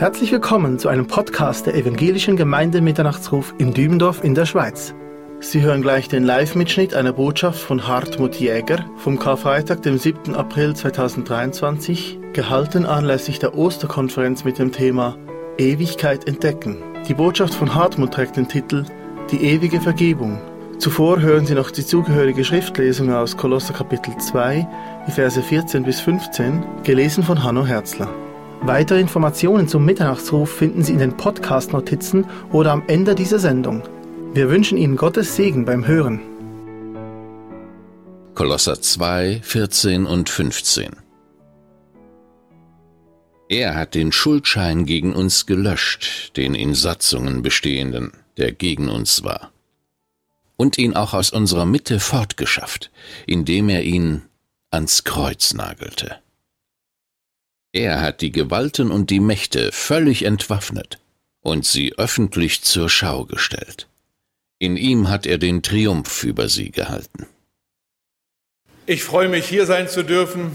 Herzlich willkommen zu einem Podcast der Evangelischen Gemeinde Mitternachtsruf in Dübendorf in der Schweiz. Sie hören gleich den Live-Mitschnitt einer Botschaft von Hartmut Jäger vom Karfreitag, dem 7. April 2023, gehalten anlässlich der Osterkonferenz mit dem Thema Ewigkeit entdecken. Die Botschaft von Hartmut trägt den Titel Die ewige Vergebung. Zuvor hören Sie noch die zugehörige Schriftlesung aus Kolosser Kapitel 2, die Verse 14 bis 15, gelesen von Hanno Herzler. Weitere Informationen zum Mitternachtsruf finden Sie in den Podcast-Notizen oder am Ende dieser Sendung. Wir wünschen Ihnen Gottes Segen beim Hören. Kolosser 2, 14 und 15 Er hat den Schuldschein gegen uns gelöscht, den in Satzungen bestehenden, der gegen uns war, und ihn auch aus unserer Mitte fortgeschafft, indem er ihn ans Kreuz nagelte. Er hat die Gewalten und die Mächte völlig entwaffnet und sie öffentlich zur Schau gestellt. In ihm hat er den Triumph über sie gehalten. Ich freue mich, hier sein zu dürfen.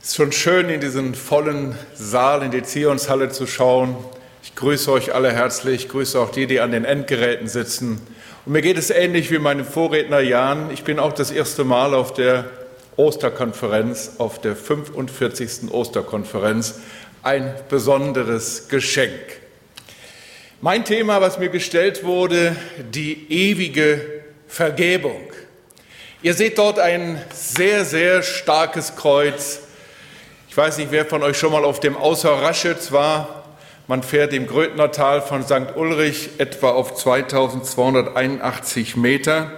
Es ist schon schön, in diesen vollen Saal in die Zionshalle zu schauen. Ich grüße euch alle herzlich, ich grüße auch die, die an den Endgeräten sitzen. Und mir geht es ähnlich wie meinem Vorredner Jan. Ich bin auch das erste Mal auf der Osterkonferenz, auf der 45. Osterkonferenz, ein besonderes Geschenk. Mein Thema, was mir gestellt wurde, die ewige Vergebung. Ihr seht dort ein sehr, sehr starkes Kreuz. Ich weiß nicht, wer von euch schon mal auf dem Außer Raschitz war. Man fährt im Grödnertal von St. Ulrich etwa auf 2281 Meter.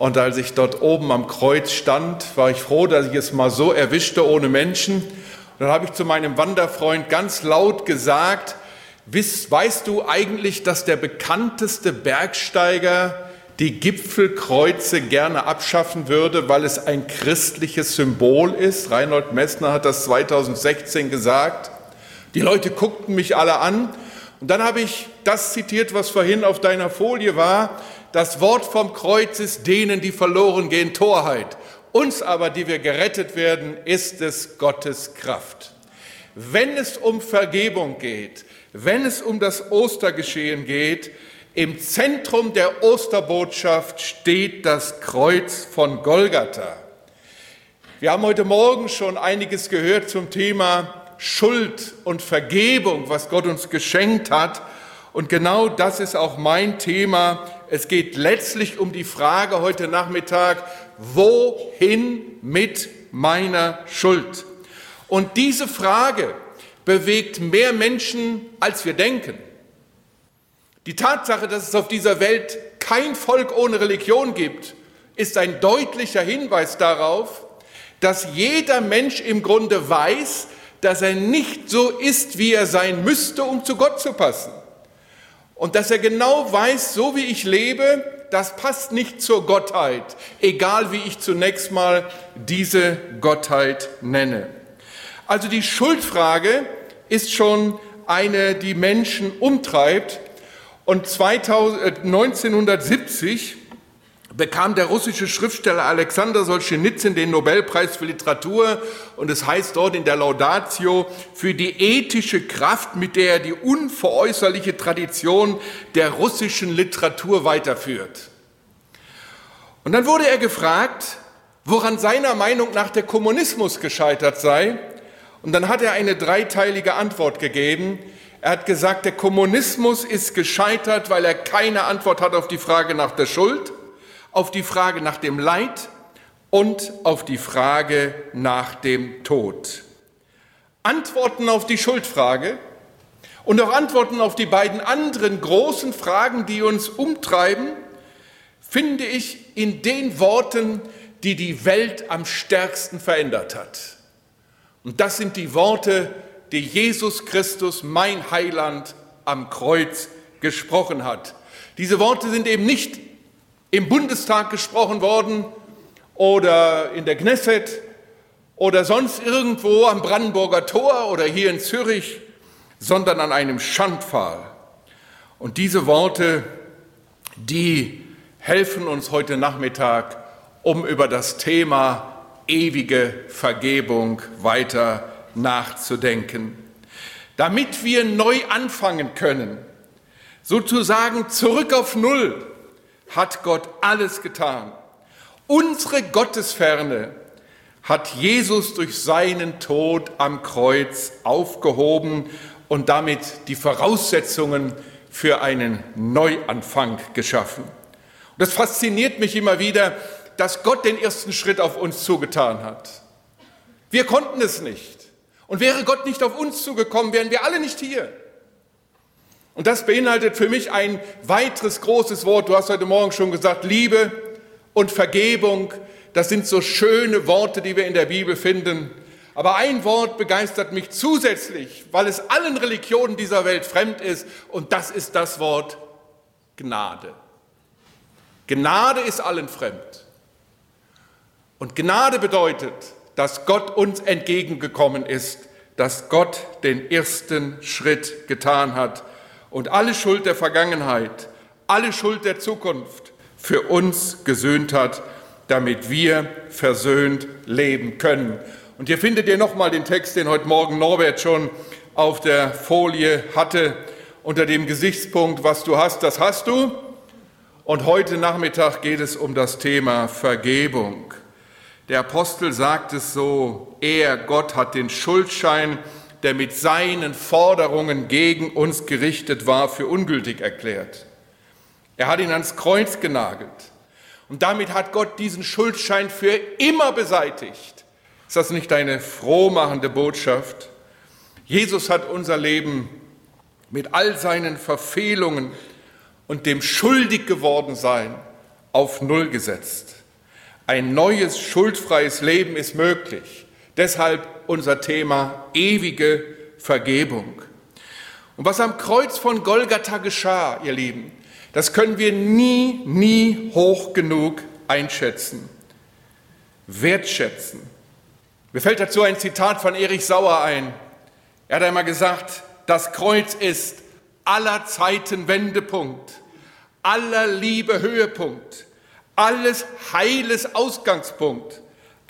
Und als ich dort oben am Kreuz stand, war ich froh, dass ich es mal so erwischte ohne Menschen. Und dann habe ich zu meinem Wanderfreund ganz laut gesagt, weißt du eigentlich, dass der bekannteste Bergsteiger die Gipfelkreuze gerne abschaffen würde, weil es ein christliches Symbol ist? Reinhold Messner hat das 2016 gesagt. Die Leute guckten mich alle an. Und dann habe ich das zitiert, was vorhin auf deiner Folie war. Das Wort vom Kreuz ist denen, die verloren gehen, Torheit. Uns aber, die wir gerettet werden, ist es Gottes Kraft. Wenn es um Vergebung geht, wenn es um das Ostergeschehen geht, im Zentrum der Osterbotschaft steht das Kreuz von Golgatha. Wir haben heute Morgen schon einiges gehört zum Thema Schuld und Vergebung, was Gott uns geschenkt hat. Und genau das ist auch mein Thema es geht letztlich um die Frage heute Nachmittag, wohin mit meiner Schuld? Und diese Frage bewegt mehr Menschen, als wir denken. Die Tatsache, dass es auf dieser Welt kein Volk ohne Religion gibt, ist ein deutlicher Hinweis darauf, dass jeder Mensch im Grunde weiß, dass er nicht so ist, wie er sein müsste, um zu Gott zu passen und dass er genau weiß, so wie ich lebe, das passt nicht zur Gottheit, egal wie ich zunächst mal diese Gottheit nenne. Also die Schuldfrage ist schon eine, die Menschen umtreibt. Und 1970 bekam der russische Schriftsteller Alexander Solzhenitsyn den Nobelpreis für Literatur und es heißt dort in der Laudatio für die ethische Kraft, mit der er die unveräußerliche Tradition der russischen Literatur weiterführt. Und dann wurde er gefragt, woran seiner Meinung nach der Kommunismus gescheitert sei. Und dann hat er eine dreiteilige Antwort gegeben. Er hat gesagt, der Kommunismus ist gescheitert, weil er keine Antwort hat auf die Frage nach der Schuld auf die Frage nach dem Leid und auf die Frage nach dem Tod. Antworten auf die Schuldfrage und auch Antworten auf die beiden anderen großen Fragen, die uns umtreiben, finde ich in den Worten, die die Welt am stärksten verändert hat. Und das sind die Worte, die Jesus Christus, mein Heiland, am Kreuz gesprochen hat. Diese Worte sind eben nicht im Bundestag gesprochen worden oder in der Knesset oder sonst irgendwo am Brandenburger Tor oder hier in Zürich, sondern an einem Schandpfahl. Und diese Worte, die helfen uns heute Nachmittag, um über das Thema ewige Vergebung weiter nachzudenken. damit wir neu anfangen können, sozusagen zurück auf Null, hat Gott alles getan. Unsere Gottesferne hat Jesus durch seinen Tod am Kreuz aufgehoben und damit die Voraussetzungen für einen Neuanfang geschaffen. Und das fasziniert mich immer wieder, dass Gott den ersten Schritt auf uns zugetan hat. Wir konnten es nicht. Und wäre Gott nicht auf uns zugekommen, wären wir alle nicht hier. Und das beinhaltet für mich ein weiteres großes Wort. Du hast heute Morgen schon gesagt, Liebe und Vergebung. Das sind so schöne Worte, die wir in der Bibel finden. Aber ein Wort begeistert mich zusätzlich, weil es allen Religionen dieser Welt fremd ist, und das ist das Wort Gnade. Gnade ist allen fremd. Und Gnade bedeutet, dass Gott uns entgegengekommen ist, dass Gott den ersten Schritt getan hat und alle Schuld der Vergangenheit, alle Schuld der Zukunft für uns gesöhnt hat, damit wir versöhnt leben können. Und hier findet ihr nochmal den Text, den heute Morgen Norbert schon auf der Folie hatte, unter dem Gesichtspunkt, was du hast, das hast du. Und heute Nachmittag geht es um das Thema Vergebung. Der Apostel sagt es so, er, Gott, hat den Schuldschein, der mit seinen Forderungen gegen uns gerichtet war, für ungültig erklärt. Er hat ihn ans Kreuz genagelt. Und damit hat Gott diesen Schuldschein für immer beseitigt. Ist das nicht eine frohmachende Botschaft? Jesus hat unser Leben mit all seinen Verfehlungen und dem schuldig geworden sein auf Null gesetzt. Ein neues, schuldfreies Leben ist möglich. Deshalb unser Thema ewige Vergebung. Und was am Kreuz von Golgatha geschah, ihr Lieben, das können wir nie, nie hoch genug einschätzen, wertschätzen. Mir fällt dazu ein Zitat von Erich Sauer ein. Er hat einmal gesagt, das Kreuz ist aller Zeiten Wendepunkt, aller Liebe Höhepunkt, alles Heiles Ausgangspunkt,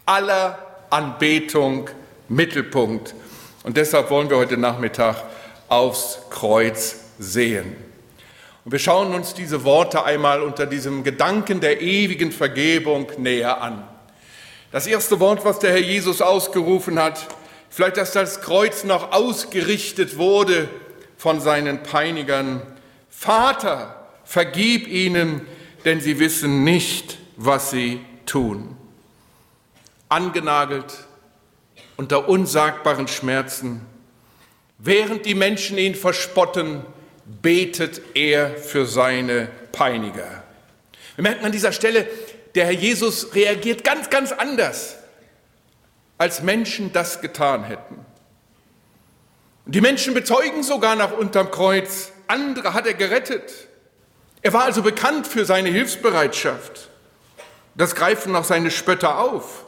aller Anbetung Mittelpunkt. Und deshalb wollen wir heute Nachmittag aufs Kreuz sehen. Und wir schauen uns diese Worte einmal unter diesem Gedanken der ewigen Vergebung näher an. Das erste Wort, was der Herr Jesus ausgerufen hat, vielleicht dass das Kreuz noch ausgerichtet wurde von seinen Peinigern. Vater, vergib ihnen, denn sie wissen nicht, was sie tun. Angenagelt unter unsagbaren Schmerzen. Während die Menschen ihn verspotten, betet er für seine Peiniger. Wir merken an dieser Stelle, der Herr Jesus reagiert ganz, ganz anders, als Menschen das getan hätten. Und die Menschen bezeugen sogar nach unterm Kreuz, andere hat er gerettet. Er war also bekannt für seine Hilfsbereitschaft. Das greifen auch seine Spötter auf.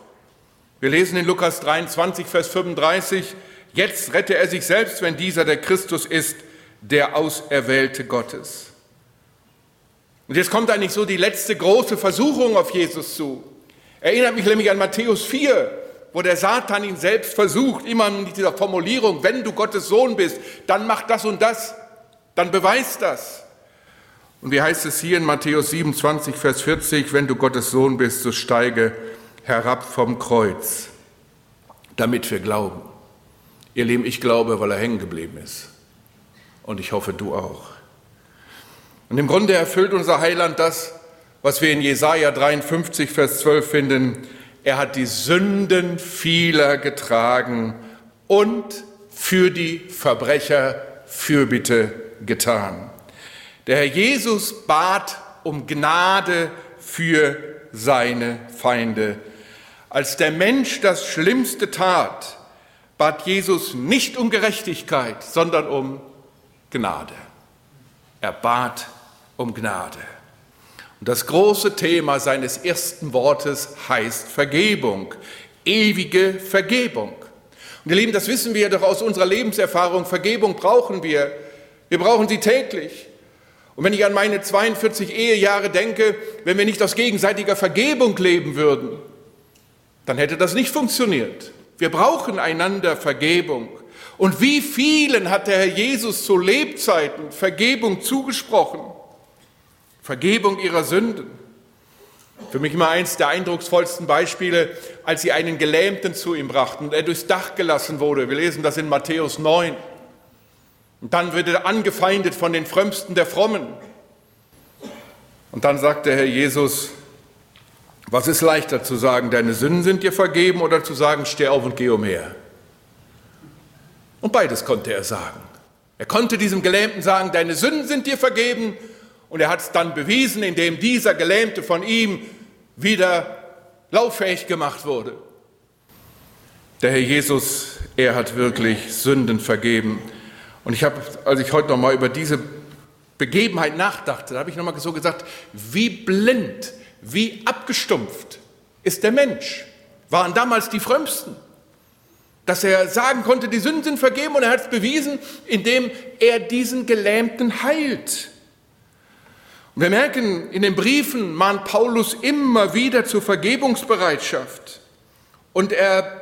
Wir lesen in Lukas 23, Vers 35, jetzt rette er sich selbst, wenn dieser der Christus ist, der Auserwählte Gottes. Und jetzt kommt eigentlich so die letzte große Versuchung auf Jesus zu. Erinnert mich nämlich an Matthäus 4, wo der Satan ihn selbst versucht, immer mit dieser Formulierung, wenn du Gottes Sohn bist, dann mach das und das, dann beweis das. Und wie heißt es hier in Matthäus 27, Vers 40, wenn du Gottes Sohn bist, so steige herab vom Kreuz, damit wir glauben. Ihr Lieben, ich glaube, weil er hängen geblieben ist. Und ich hoffe, du auch. Und im Grunde erfüllt unser Heiland das, was wir in Jesaja 53, Vers 12 finden. Er hat die Sünden vieler getragen und für die Verbrecher Fürbitte getan. Der Herr Jesus bat um Gnade für seine Feinde. Als der Mensch das Schlimmste tat, bat Jesus nicht um Gerechtigkeit, sondern um Gnade. Er bat um Gnade. Und das große Thema seines ersten Wortes heißt Vergebung, ewige Vergebung. Und ihr Lieben, das wissen wir doch aus unserer Lebenserfahrung, Vergebung brauchen wir. Wir brauchen sie täglich. Und wenn ich an meine 42 Ehejahre denke, wenn wir nicht aus gegenseitiger Vergebung leben würden, dann hätte das nicht funktioniert. Wir brauchen einander Vergebung. Und wie vielen hat der Herr Jesus zu Lebzeiten Vergebung zugesprochen? Vergebung ihrer Sünden. Für mich immer eins der eindrucksvollsten Beispiele, als sie einen Gelähmten zu ihm brachten und er durchs Dach gelassen wurde. Wir lesen das in Matthäus 9. Und dann wird er angefeindet von den Frömmsten der Frommen. Und dann sagt der Herr Jesus, was ist leichter zu sagen, deine Sünden sind dir vergeben oder zu sagen, steh auf und geh umher? Und beides konnte er sagen. Er konnte diesem Gelähmten sagen, deine Sünden sind dir vergeben. Und er hat es dann bewiesen, indem dieser Gelähmte von ihm wieder lauffähig gemacht wurde. Der Herr Jesus, er hat wirklich Sünden vergeben. Und ich habe, als ich heute noch mal über diese Begebenheit nachdachte, da habe ich noch mal so gesagt, wie blind, wie abgestumpft ist der Mensch. Waren damals die Frömmsten dass er sagen konnte, die Sünden sind vergeben und er hat es bewiesen, indem er diesen Gelähmten heilt. Und wir merken, in den Briefen mahnt Paulus immer wieder zur Vergebungsbereitschaft und er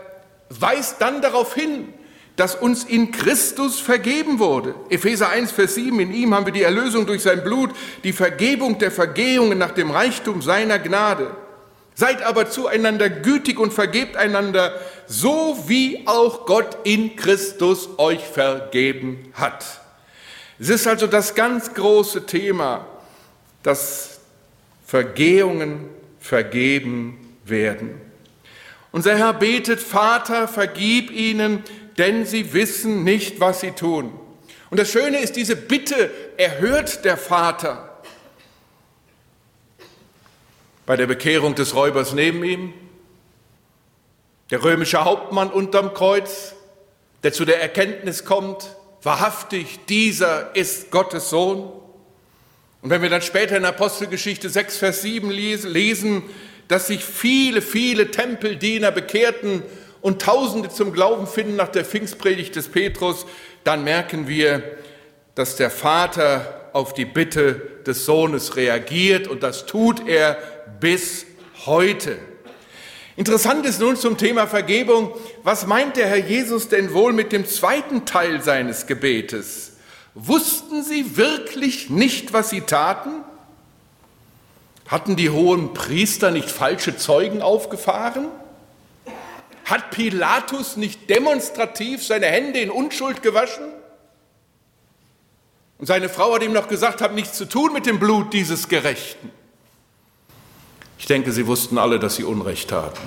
weist dann darauf hin, dass uns in Christus vergeben wurde. Epheser 1, Vers 7, in ihm haben wir die Erlösung durch sein Blut, die Vergebung der Vergehungen nach dem Reichtum seiner Gnade. Seid aber zueinander gütig und vergebt einander, so wie auch Gott in Christus euch vergeben hat. Es ist also das ganz große Thema, dass Vergehungen vergeben werden. Unser Herr betet, Vater, vergib ihnen, denn sie wissen nicht, was sie tun. Und das Schöne ist, diese Bitte erhört der Vater bei der Bekehrung des Räubers neben ihm, der römische Hauptmann unterm Kreuz, der zu der Erkenntnis kommt, wahrhaftig, dieser ist Gottes Sohn. Und wenn wir dann später in Apostelgeschichte 6, Vers 7 lesen, dass sich viele, viele Tempeldiener bekehrten und Tausende zum Glauben finden nach der Pfingstpredigt des Petrus, dann merken wir, dass der Vater auf die Bitte des Sohnes reagiert und das tut er bis heute. Interessant ist nun zum Thema Vergebung, was meint der Herr Jesus denn wohl mit dem zweiten Teil seines Gebetes? Wussten sie wirklich nicht, was sie taten? Hatten die hohen Priester nicht falsche Zeugen aufgefahren? Hat Pilatus nicht demonstrativ seine Hände in Unschuld gewaschen? Und seine Frau hat ihm noch gesagt, hat nichts zu tun mit dem Blut dieses Gerechten. Ich denke, sie wussten alle, dass sie Unrecht taten.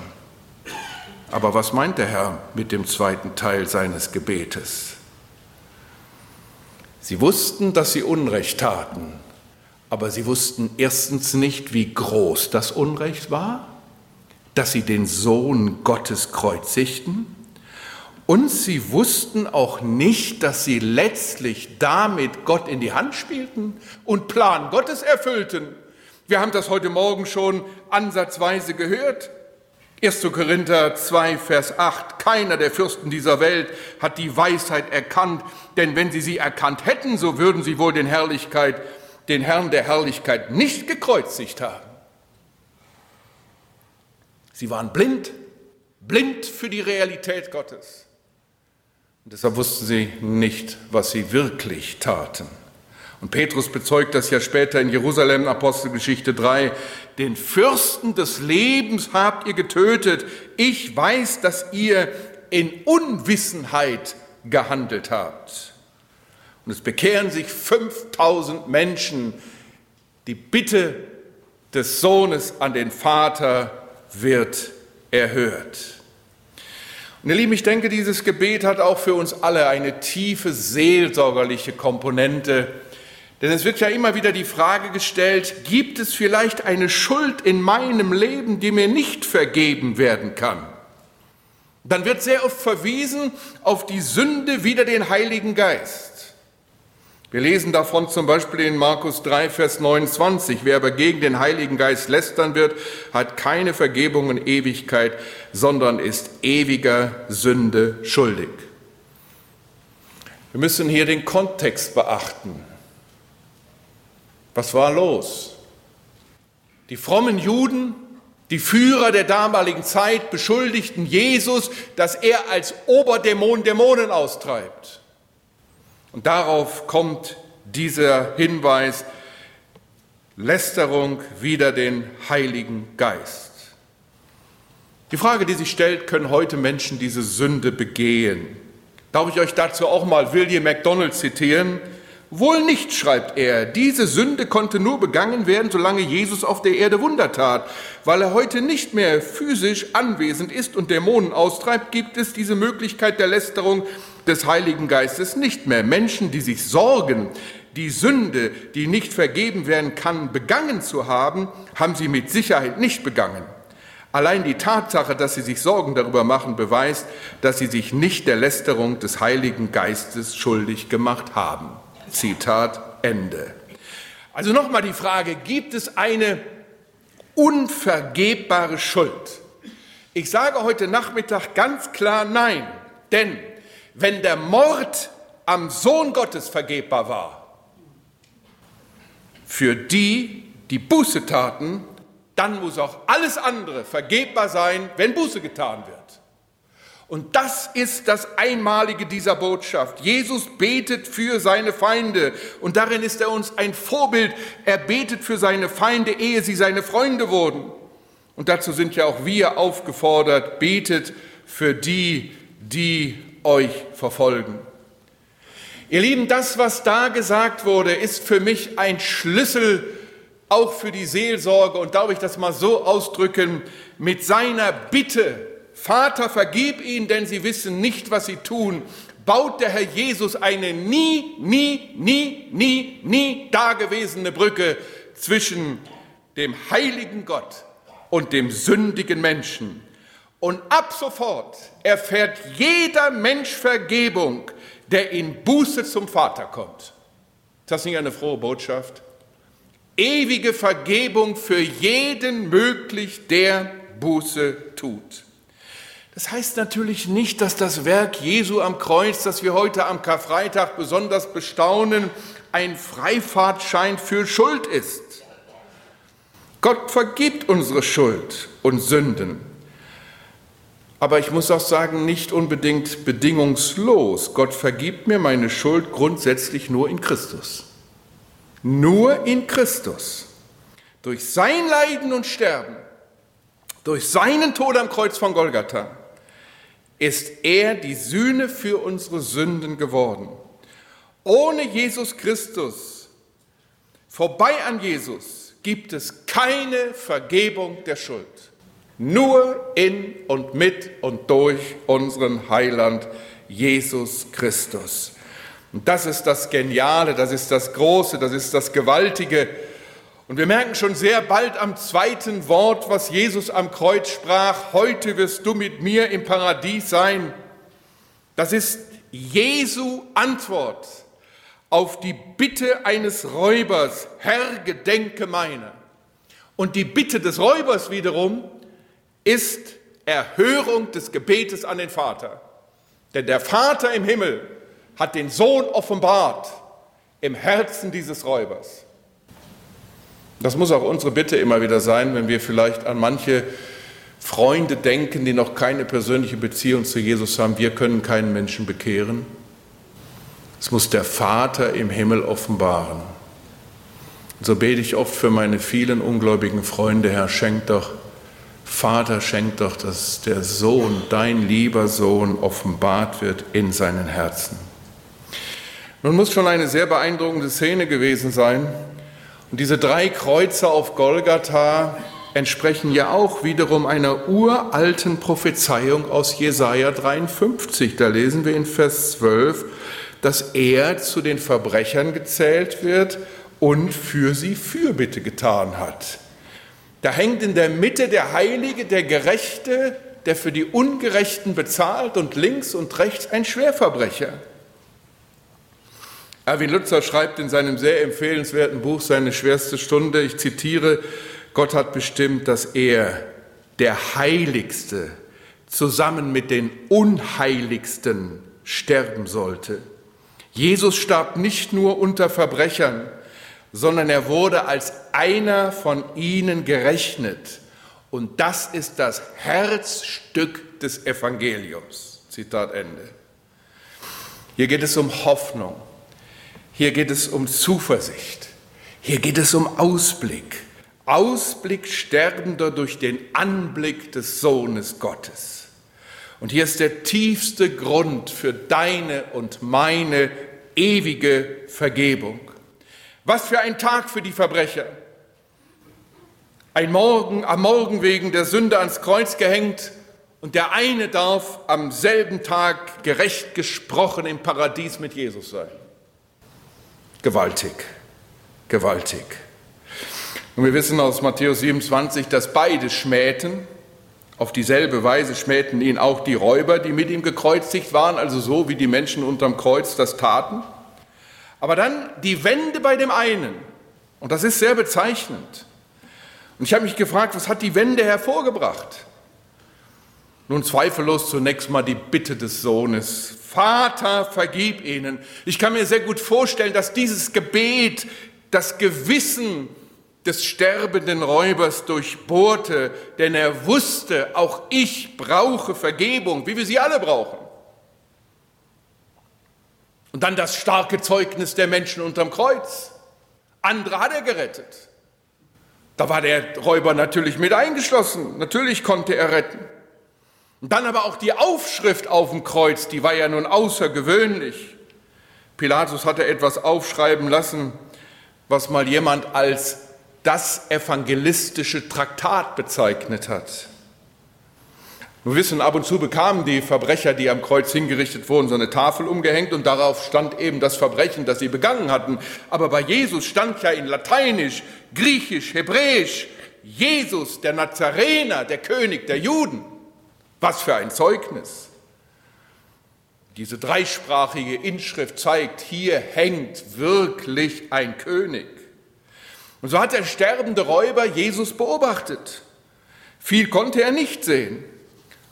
Aber was meint der Herr mit dem zweiten Teil seines Gebetes? Sie wussten, dass sie Unrecht taten, aber sie wussten erstens nicht, wie groß das Unrecht war, dass sie den Sohn Gottes kreuzigten, und sie wussten auch nicht, dass sie letztlich damit Gott in die Hand spielten und Plan Gottes erfüllten. Wir haben das heute Morgen schon ansatzweise gehört. 1. Korinther 2, Vers 8. Keiner der Fürsten dieser Welt hat die Weisheit erkannt, denn wenn sie sie erkannt hätten, so würden sie wohl den Herrlichkeit, den Herrn der Herrlichkeit nicht gekreuzigt haben. Sie waren blind, blind für die Realität Gottes. Und deshalb wussten sie nicht, was sie wirklich taten. Und Petrus bezeugt das ja später in Jerusalem, Apostelgeschichte 3. Den Fürsten des Lebens habt ihr getötet. Ich weiß, dass ihr in Unwissenheit gehandelt habt. Und es bekehren sich 5000 Menschen. Die Bitte des Sohnes an den Vater wird erhört. Und ihr Lieben, ich denke, dieses Gebet hat auch für uns alle eine tiefe seelsorgerliche Komponente. Denn es wird ja immer wieder die Frage gestellt, gibt es vielleicht eine Schuld in meinem Leben, die mir nicht vergeben werden kann? Dann wird sehr oft verwiesen auf die Sünde wider den Heiligen Geist. Wir lesen davon zum Beispiel in Markus 3, Vers 29. Wer aber gegen den Heiligen Geist lästern wird, hat keine Vergebung in Ewigkeit, sondern ist ewiger Sünde schuldig. Wir müssen hier den Kontext beachten. Was war los? Die frommen Juden, Die Führer der damaligen Zeit beschuldigten Jesus, dass er als Oberdämon Dämonen austreibt. Und darauf kommt dieser Hinweis, Lästerung wider den Heiligen Geist. Die Frage, die sich stellt, können heute Menschen diese Sünde begehen? Darf ich euch dazu auch mal William MacDonald zitieren? Wohl nicht, schreibt er, diese Sünde konnte nur begangen werden, solange Jesus auf der Erde Wunder tat. Weil er heute nicht mehr physisch anwesend ist und Dämonen austreibt, gibt es diese Möglichkeit der Lästerung des Heiligen Geistes nicht mehr. Menschen, die sich sorgen, die Sünde, die nicht vergeben werden kann, begangen zu haben, haben sie mit Sicherheit nicht begangen. Allein die Tatsache, dass sie sich Sorgen darüber machen, beweist, dass sie sich nicht der Lästerung des Heiligen Geistes schuldig gemacht haben. Zitat Ende. Also nochmal die Frage, gibt es eine unvergebbare Schuld? Ich sage heute Nachmittag ganz klar nein, denn wenn der Mord am Sohn Gottes vergebbar war, für die, die Buße taten, dann muss auch alles andere vergebbar sein, wenn Buße getan wird. Und das ist das Einmalige dieser Botschaft. Jesus betet für seine Feinde und darin ist er uns ein Vorbild. Er betet für seine Feinde, ehe sie seine Freunde wurden. Und dazu sind ja auch wir aufgefordert, betet für die, die euch verfolgen. Ihr Lieben, das, was da gesagt wurde, ist für mich ein Schlüssel auch für die Seelsorge und darf ich das mal so ausdrücken, mit seiner Bitte, Vater, vergib ihnen, denn sie wissen nicht, was sie tun, baut der Herr Jesus eine nie, nie, nie, nie, nie dagewesene Brücke zwischen dem heiligen Gott und dem sündigen Menschen. Und ab sofort erfährt jeder Mensch Vergebung, der in Buße zum Vater kommt. Ist das nicht eine frohe Botschaft? Ewige Vergebung für jeden möglich, der Buße tut. Das heißt natürlich nicht, dass das Werk Jesu am Kreuz, das wir heute am Karfreitag besonders bestaunen, ein Freifahrtschein für Schuld ist. Gott vergibt unsere Schuld und Sünden aber ich muss auch sagen, nicht unbedingt bedingungslos. Gott vergibt mir meine Schuld grundsätzlich nur in Christus. Nur in Christus. Durch sein Leiden und Sterben, durch seinen Tod am Kreuz von Golgatha, ist er die Sühne für unsere Sünden geworden. Ohne Jesus Christus, vorbei an Jesus, gibt es keine Vergebung der Schuld. Nur in und mit und durch unseren Heiland Jesus Christus. Und das ist das Geniale, das ist das Große, das ist das Gewaltige. Und wir merken schon sehr bald am zweiten Wort, was Jesus am Kreuz sprach, heute wirst du mit mir im Paradies sein. Das ist Jesu Antwort auf die Bitte eines Räubers, Herr, gedenke meiner. Und die Bitte des Räubers wiederum ist Erhörung des Gebetes an den Vater. Denn der Vater im Himmel hat den Sohn offenbart im Herzen dieses Räubers. Das muss auch unsere Bitte immer wieder sein, wenn wir vielleicht an manche Freunde denken, die noch keine persönliche Beziehung zu Jesus haben. Wir können keinen Menschen bekehren. Es muss der Vater im Himmel offenbaren. so bete ich oft für meine vielen ungläubigen Freunde, Herr, schenk doch Vater, schenk doch, dass der Sohn, dein lieber Sohn, offenbart wird in seinen Herzen. Nun muss schon eine sehr beeindruckende Szene gewesen sein. Und diese drei Kreuze auf Golgatha entsprechen ja auch wiederum einer uralten Prophezeiung aus Jesaja 53. Da lesen wir in Vers 12, dass er zu den Verbrechern gezählt wird und für sie Fürbitte getan hat. Da hängt in der Mitte der Heilige, der Gerechte, der für die Ungerechten bezahlt und links und rechts ein Schwerverbrecher. Erwin Lutzer schreibt in seinem sehr empfehlenswerten Buch Seine schwerste Stunde, ich zitiere, Gott hat bestimmt, dass er, der Heiligste, zusammen mit den Unheiligsten sterben sollte. Jesus starb nicht nur unter Verbrechern, sondern er wurde als einer von ihnen gerechnet Und das ist das Herzstück des Evangeliums. Zitat Ende. Hier geht es um Hoffnung. Hier geht es um Zuversicht. Hier geht es um Ausblick. Ausblick Sterbender durch den Anblick des Sohnes Gottes. Und hier ist der tiefste Grund für deine und meine ewige Vergebung. Was für ein Tag für die Verbrecher. Ein Morgen, am Morgen wegen der Sünde ans Kreuz gehängt und der eine darf am selben Tag gerecht gesprochen im Paradies mit Jesus sein. Gewaltig, gewaltig. Und wir wissen aus Matthäus 27, dass beide schmähten, auf dieselbe Weise schmähten ihn auch die Räuber, die mit ihm gekreuzigt waren, also so wie die Menschen unterm Kreuz das taten. Aber dann die Wende bei dem einen, und das ist sehr bezeichnend. Und ich habe mich gefragt, was hat die Wende hervorgebracht? Nun zweifellos zunächst mal die Bitte des Sohnes. Vater, vergib ihnen. Ich kann mir sehr gut vorstellen, dass dieses Gebet das Gewissen des sterbenden Räubers durchbohrte, denn er wusste, auch ich brauche Vergebung, wie wir sie alle brauchen. Und dann das starke Zeugnis der Menschen unterm Kreuz. Andere hat er gerettet. Da war der Räuber natürlich mit eingeschlossen. Natürlich konnte er retten. Und dann aber auch die Aufschrift auf dem Kreuz, die war ja nun außergewöhnlich. Pilatus hatte etwas aufschreiben lassen, was mal jemand als das evangelistische Traktat bezeichnet hat. Wir wissen, ab und zu bekamen die Verbrecher, die am Kreuz hingerichtet wurden, so eine Tafel umgehängt und darauf stand eben das Verbrechen, das sie begangen hatten. Aber bei Jesus stand ja in Lateinisch, Griechisch, Hebräisch, Jesus, der Nazarener, der König der Juden. Was für ein Zeugnis. Diese dreisprachige Inschrift zeigt, hier hängt wirklich ein König. Und so hat der sterbende Räuber Jesus beobachtet. Viel konnte er nicht sehen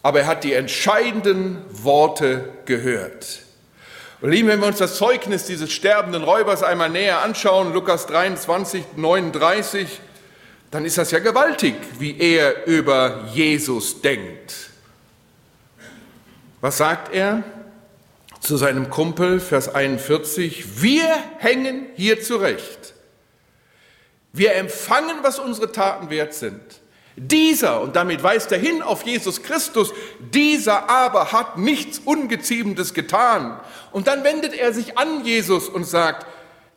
aber er hat die entscheidenden Worte gehört. Und lieben, wenn wir uns das Zeugnis dieses sterbenden Räubers einmal näher anschauen, Lukas 23, 39, dann ist das ja gewaltig, wie er über Jesus denkt. Was sagt er zu seinem Kumpel, Vers 41? Wir hängen hier zurecht. Wir empfangen, was unsere Taten wert sind. Dieser, und damit weist er hin auf Jesus Christus, dieser aber hat nichts Ungeziemendes getan. Und dann wendet er sich an Jesus und sagt,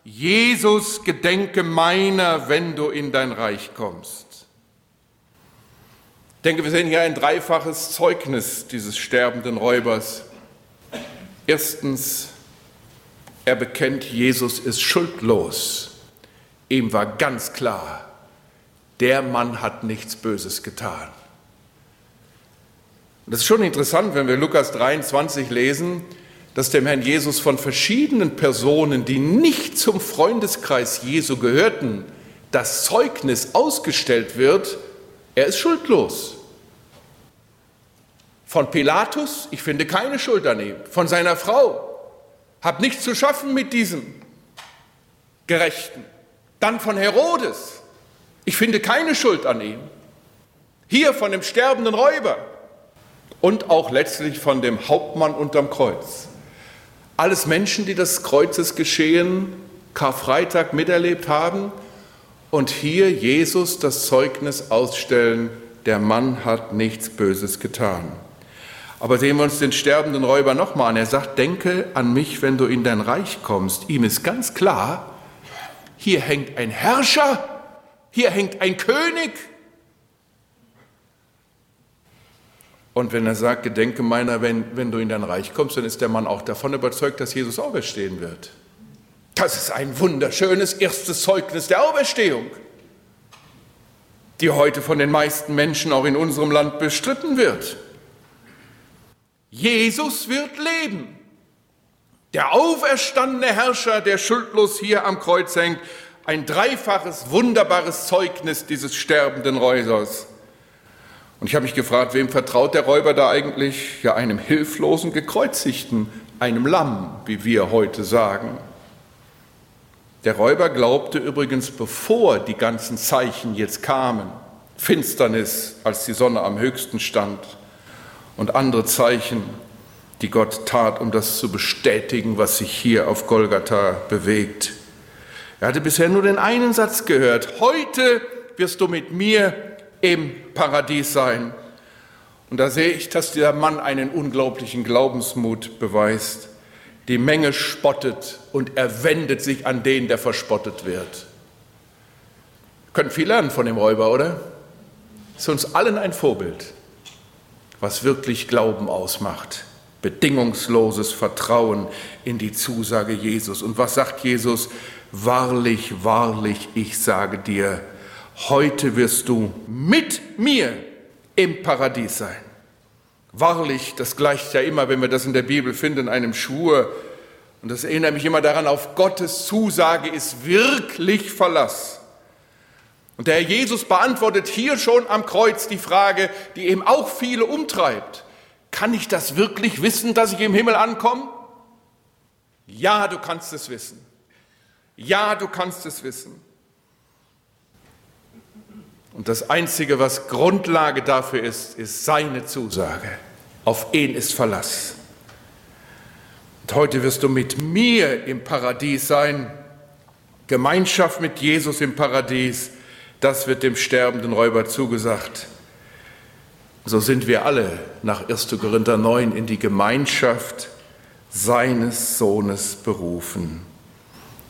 Jesus, gedenke meiner, wenn du in dein Reich kommst. Ich denke, wir sehen hier ein dreifaches Zeugnis dieses sterbenden Räubers. Erstens, er bekennt, Jesus ist schuldlos. Ihm war ganz klar, der Mann hat nichts Böses getan. Und das ist schon interessant, wenn wir Lukas 23 lesen, dass dem Herrn Jesus von verschiedenen Personen, die nicht zum Freundeskreis Jesu gehörten, das Zeugnis ausgestellt wird, er ist schuldlos. Von Pilatus, ich finde keine Schuld an ihm. Von seiner Frau, hab nichts zu schaffen mit diesem Gerechten. Dann von Herodes, ich finde keine Schuld an ihm. Hier von dem sterbenden Räuber und auch letztlich von dem Hauptmann unterm Kreuz. Alles Menschen, die das Kreuzesgeschehen Karfreitag miterlebt haben und hier Jesus das Zeugnis ausstellen, der Mann hat nichts Böses getan. Aber sehen wir uns den sterbenden Räuber nochmal an. Er sagt, denke an mich, wenn du in dein Reich kommst. Ihm ist ganz klar, hier hängt ein Herrscher hier hängt ein König. Und wenn er sagt, gedenke meiner, wenn, wenn du in dein Reich kommst, dann ist der Mann auch davon überzeugt, dass Jesus auferstehen wird. Das ist ein wunderschönes erstes Zeugnis der Auferstehung, die heute von den meisten Menschen auch in unserem Land bestritten wird. Jesus wird leben. Der auferstandene Herrscher, der schuldlos hier am Kreuz hängt, ein dreifaches, wunderbares Zeugnis dieses sterbenden Räubers. Und ich habe mich gefragt, wem vertraut der Räuber da eigentlich? Ja, einem hilflosen Gekreuzigten, einem Lamm, wie wir heute sagen. Der Räuber glaubte übrigens, bevor die ganzen Zeichen jetzt kamen, Finsternis, als die Sonne am höchsten stand und andere Zeichen, die Gott tat, um das zu bestätigen, was sich hier auf Golgatha bewegt. Er hatte bisher nur den einen Satz gehört, heute wirst du mit mir im Paradies sein. Und da sehe ich, dass dieser Mann einen unglaublichen Glaubensmut beweist. Die Menge spottet und er wendet sich an den, der verspottet wird. Können viel lernen von dem Räuber, oder? Ist uns allen ein Vorbild, was wirklich Glauben ausmacht. Bedingungsloses Vertrauen in die Zusage Jesus. Und was sagt Jesus? Wahrlich, wahrlich, ich sage dir, heute wirst du mit mir im Paradies sein. Wahrlich, das gleicht ja immer, wenn wir das in der Bibel finden, einem Schwur. Und das erinnert mich immer daran, auf Gottes Zusage ist wirklich Verlass. Und der Herr Jesus beantwortet hier schon am Kreuz die Frage, die eben auch viele umtreibt. Kann ich das wirklich wissen, dass ich im Himmel ankomme? Ja, du kannst es wissen. Ja, du kannst es wissen. Und das Einzige, was Grundlage dafür ist, ist seine Zusage. Auf ihn ist Verlass. Und heute wirst du mit mir im Paradies sein. Gemeinschaft mit Jesus im Paradies das wird dem sterbenden Räuber zugesagt. So sind wir alle nach 1. Korinther 9 in die Gemeinschaft seines Sohnes berufen.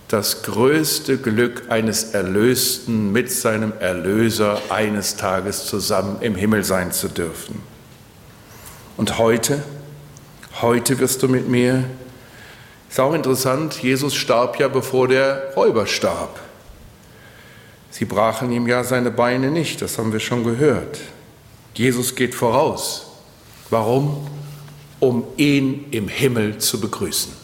Das größte Glück eines Erlösten mit seinem Erlöser eines Tages zusammen im Himmel sein zu dürfen. Und heute, heute wirst du mit mir, ist auch interessant, Jesus starb ja bevor der Räuber starb. Sie brachen ihm ja seine Beine nicht, das haben wir schon gehört. Jesus geht voraus. Warum? Um ihn im Himmel zu begrüßen.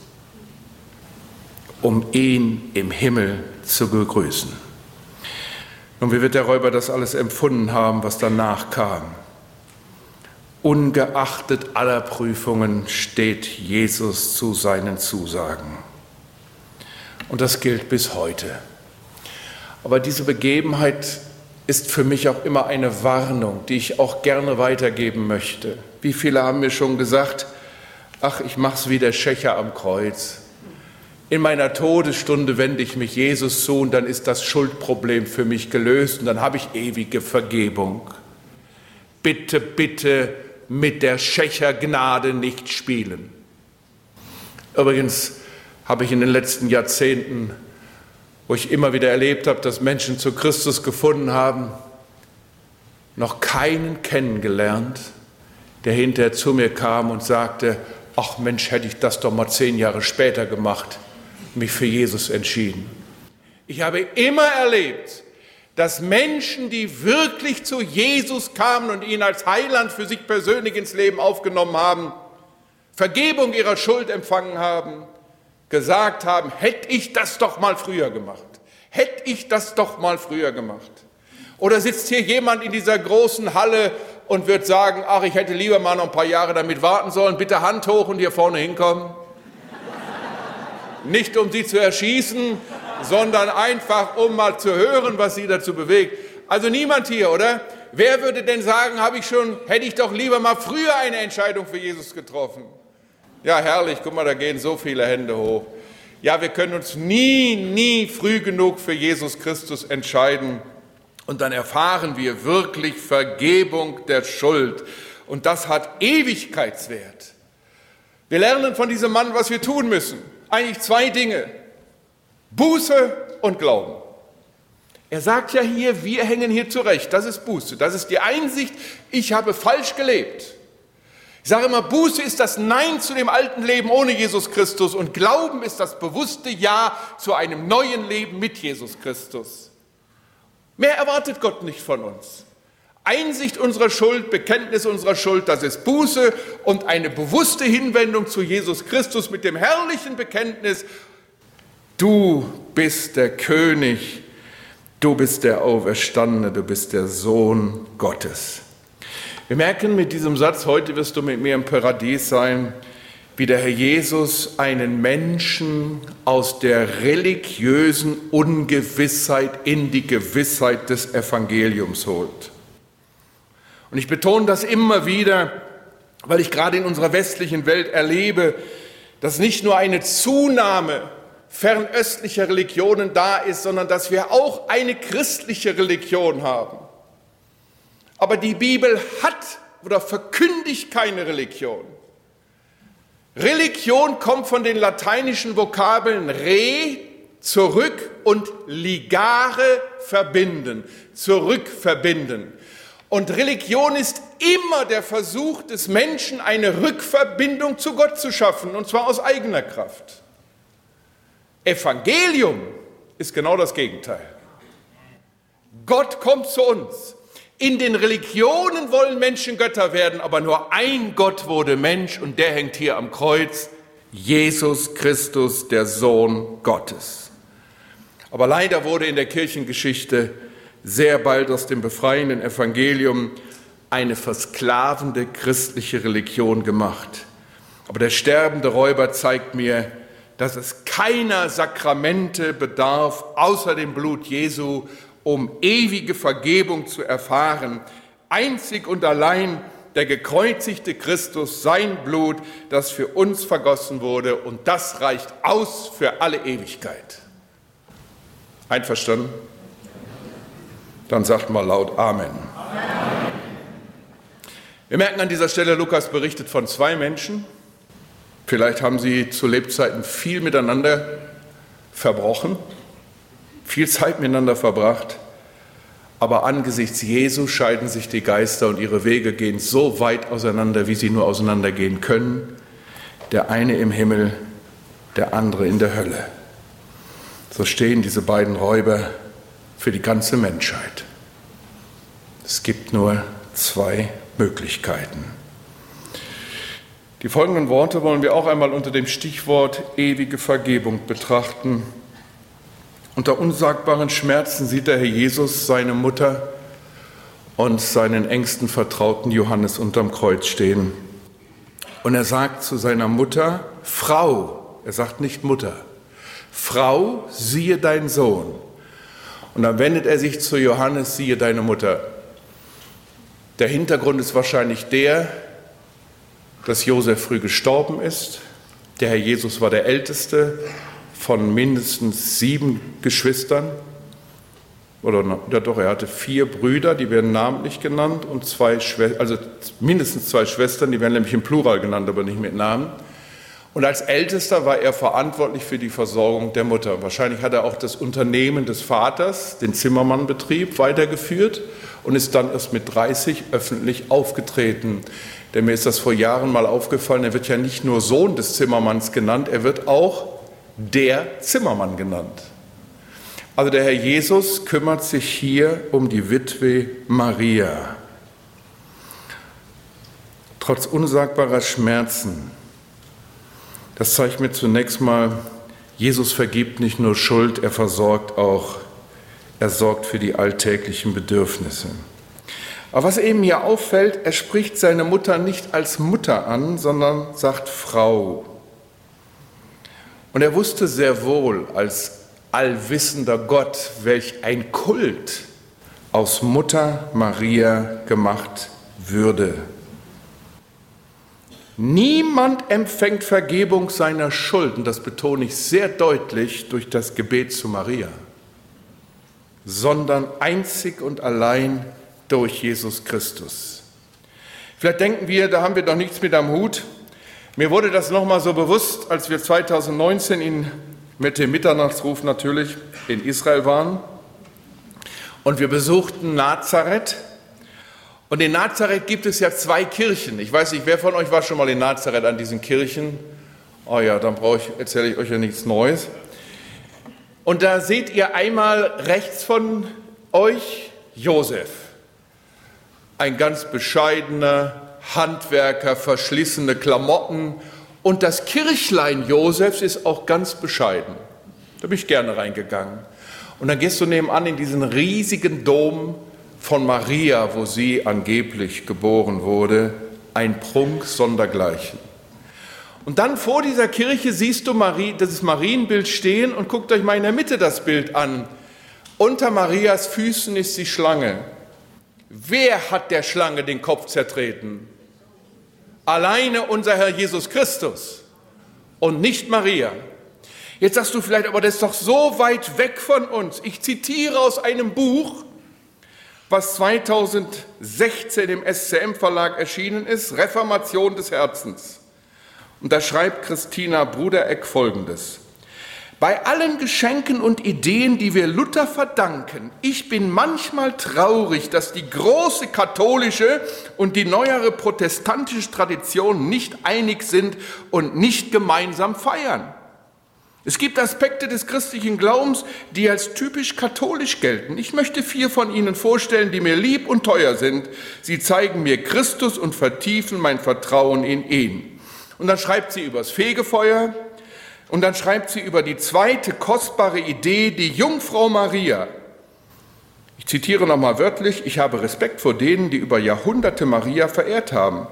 Um ihn im Himmel zu begrüßen. Und wie wird der Räuber das alles empfunden haben, was danach kam? Ungeachtet aller Prüfungen steht Jesus zu seinen Zusagen. Und das gilt bis heute. Aber diese Begebenheit ist für mich auch immer eine Warnung, die ich auch gerne weitergeben möchte. Wie viele haben mir schon gesagt, ach, ich mach's wie der Schächer am Kreuz. In meiner Todesstunde wende ich mich Jesus zu und dann ist das Schuldproblem für mich gelöst und dann habe ich ewige Vergebung. Bitte, bitte mit der Schächergnade nicht spielen. Übrigens habe ich in den letzten Jahrzehnten wo ich immer wieder erlebt habe, dass Menschen zu Christus gefunden haben, noch keinen kennengelernt, der hinterher zu mir kam und sagte, ach Mensch, hätte ich das doch mal zehn Jahre später gemacht, mich für Jesus entschieden. Ich habe immer erlebt, dass Menschen, die wirklich zu Jesus kamen und ihn als Heiland für sich persönlich ins Leben aufgenommen haben, Vergebung ihrer Schuld empfangen haben, gesagt haben, hätte ich das doch mal früher gemacht. Hätte ich das doch mal früher gemacht. Oder sitzt hier jemand in dieser großen Halle und wird sagen, ach, ich hätte lieber mal noch ein paar Jahre damit warten sollen, bitte Hand hoch und hier vorne hinkommen. Nicht um sie zu erschießen, sondern einfach um mal zu hören, was sie dazu bewegt. Also niemand hier, oder? Wer würde denn sagen, habe ich schon, hätte ich doch lieber mal früher eine Entscheidung für Jesus getroffen? Ja, herrlich, guck mal, da gehen so viele Hände hoch. Ja, wir können uns nie, nie früh genug für Jesus Christus entscheiden. Und dann erfahren wir wirklich Vergebung der Schuld. Und das hat Ewigkeitswert. Wir lernen von diesem Mann, was wir tun müssen. Eigentlich zwei Dinge. Buße und Glauben. Er sagt ja hier, wir hängen hier zurecht. Das ist Buße. Das ist die Einsicht, ich habe falsch gelebt. Ich sage immer, Buße ist das Nein zu dem alten Leben ohne Jesus Christus und Glauben ist das bewusste Ja zu einem neuen Leben mit Jesus Christus. Mehr erwartet Gott nicht von uns. Einsicht unserer Schuld, Bekenntnis unserer Schuld, das ist Buße und eine bewusste Hinwendung zu Jesus Christus mit dem herrlichen Bekenntnis, du bist der König, du bist der Auferstandene, du bist der Sohn Gottes. Wir merken mit diesem Satz, heute wirst du mit mir im Paradies sein, wie der Herr Jesus einen Menschen aus der religiösen Ungewissheit in die Gewissheit des Evangeliums holt. Und ich betone das immer wieder, weil ich gerade in unserer westlichen Welt erlebe, dass nicht nur eine Zunahme fernöstlicher Religionen da ist, sondern dass wir auch eine christliche Religion haben. Aber die Bibel hat oder verkündigt keine Religion. Religion kommt von den lateinischen Vokabeln re, zurück und ligare, verbinden, zurückverbinden. Und Religion ist immer der Versuch des Menschen, eine Rückverbindung zu Gott zu schaffen, und zwar aus eigener Kraft. Evangelium ist genau das Gegenteil. Gott kommt zu uns. In den Religionen wollen Menschen Götter werden, aber nur ein Gott wurde Mensch und der hängt hier am Kreuz, Jesus Christus, der Sohn Gottes. Aber leider wurde in der Kirchengeschichte sehr bald aus dem befreienden Evangelium eine versklavende christliche Religion gemacht. Aber der sterbende Räuber zeigt mir, dass es keiner Sakramente bedarf außer dem Blut Jesu, um ewige Vergebung zu erfahren. Einzig und allein der gekreuzigte Christus, sein Blut, das für uns vergossen wurde, und das reicht aus für alle Ewigkeit. Einverstanden? Dann sagt mal laut Amen. Amen. Wir merken an dieser Stelle, Lukas berichtet von zwei Menschen. Vielleicht haben sie zu Lebzeiten viel miteinander verbrochen, viel Zeit miteinander verbracht. Aber angesichts Jesu scheiden sich die Geister und ihre Wege gehen so weit auseinander, wie sie nur auseinandergehen können. Der eine im Himmel, der andere in der Hölle. So stehen diese beiden Räuber für die ganze Menschheit. Es gibt nur zwei Möglichkeiten. Die folgenden Worte wollen wir auch einmal unter dem Stichwort ewige Vergebung betrachten. Unter unsagbaren Schmerzen sieht der Herr Jesus seine Mutter und seinen engsten Vertrauten Johannes unterm Kreuz stehen. Und er sagt zu seiner Mutter, Frau, er sagt nicht Mutter, Frau, siehe dein Sohn. Und dann wendet er sich zu Johannes, siehe deine Mutter. Der Hintergrund ist wahrscheinlich der, dass Josef früh gestorben ist. Der Herr Jesus war der älteste von mindestens sieben Geschwistern. Oder ja doch, er hatte vier Brüder, die werden namentlich genannt, und zwei Schwestern, also mindestens zwei Schwestern, die werden nämlich im Plural genannt, aber nicht mit Namen. Und als Ältester war er verantwortlich für die Versorgung der Mutter. Wahrscheinlich hat er auch das Unternehmen des Vaters, den Zimmermannbetrieb, weitergeführt und ist dann erst mit 30 öffentlich aufgetreten. Denn mir ist das vor Jahren mal aufgefallen, er wird ja nicht nur Sohn des Zimmermanns genannt, er wird auch der Zimmermann genannt. Also der Herr Jesus kümmert sich hier um die Witwe Maria. Trotz unsagbarer Schmerzen das zeigt mir zunächst mal, Jesus vergibt nicht nur Schuld, er versorgt auch, er sorgt für die alltäglichen Bedürfnisse. Aber was eben hier auffällt, er spricht seine Mutter nicht als Mutter an, sondern sagt Frau. Und er wusste sehr wohl als allwissender Gott, welch ein Kult aus Mutter Maria gemacht würde. Niemand empfängt Vergebung seiner Schulden, das betone ich sehr deutlich durch das Gebet zu Maria, sondern einzig und allein durch Jesus Christus. Vielleicht denken wir, da haben wir doch nichts mit am Hut. Mir wurde das nochmal so bewusst, als wir 2019 in, mit dem Mitternachtsruf natürlich in Israel waren und wir besuchten Nazareth und in Nazareth gibt es ja zwei Kirchen. Ich weiß nicht, wer von euch war schon mal in Nazareth an diesen Kirchen? Oh ja, dann ich, erzähle ich euch ja nichts Neues. Und da seht ihr einmal rechts von euch Josef. Ein ganz bescheidener Handwerker, verschlissene Klamotten. Und das Kirchlein Josefs ist auch ganz bescheiden. Da bin ich gerne reingegangen. Und dann gehst du nebenan in diesen riesigen Dom von Maria, wo sie angeblich geboren wurde, ein Prunk sondergleichen. Und dann vor dieser Kirche siehst du Marie, das Marienbild stehen und guckt euch mal in der Mitte das Bild an. Unter Marias Füßen ist die Schlange. Wer hat der Schlange den Kopf zertreten? Alleine unser Herr Jesus Christus und nicht Maria. Jetzt sagst du vielleicht, aber das ist doch so weit weg von uns. Ich zitiere aus einem Buch, was 2016 im SCM Verlag erschienen ist, Reformation des Herzens. Und da schreibt Christina Brudereck Folgendes. Bei allen Geschenken und Ideen, die wir Luther verdanken, ich bin manchmal traurig, dass die große katholische und die neuere protestantische Tradition nicht einig sind und nicht gemeinsam feiern. Es gibt Aspekte des christlichen Glaubens, die als typisch katholisch gelten. Ich möchte vier von ihnen vorstellen, die mir lieb und teuer sind. Sie zeigen mir Christus und vertiefen mein Vertrauen in ihn. Und dann schreibt sie über das Fegefeuer, und dann schreibt sie über die zweite kostbare Idee, die Jungfrau Maria. Ich zitiere nochmal wörtlich, ich habe Respekt vor denen, die über Jahrhunderte Maria verehrt haben,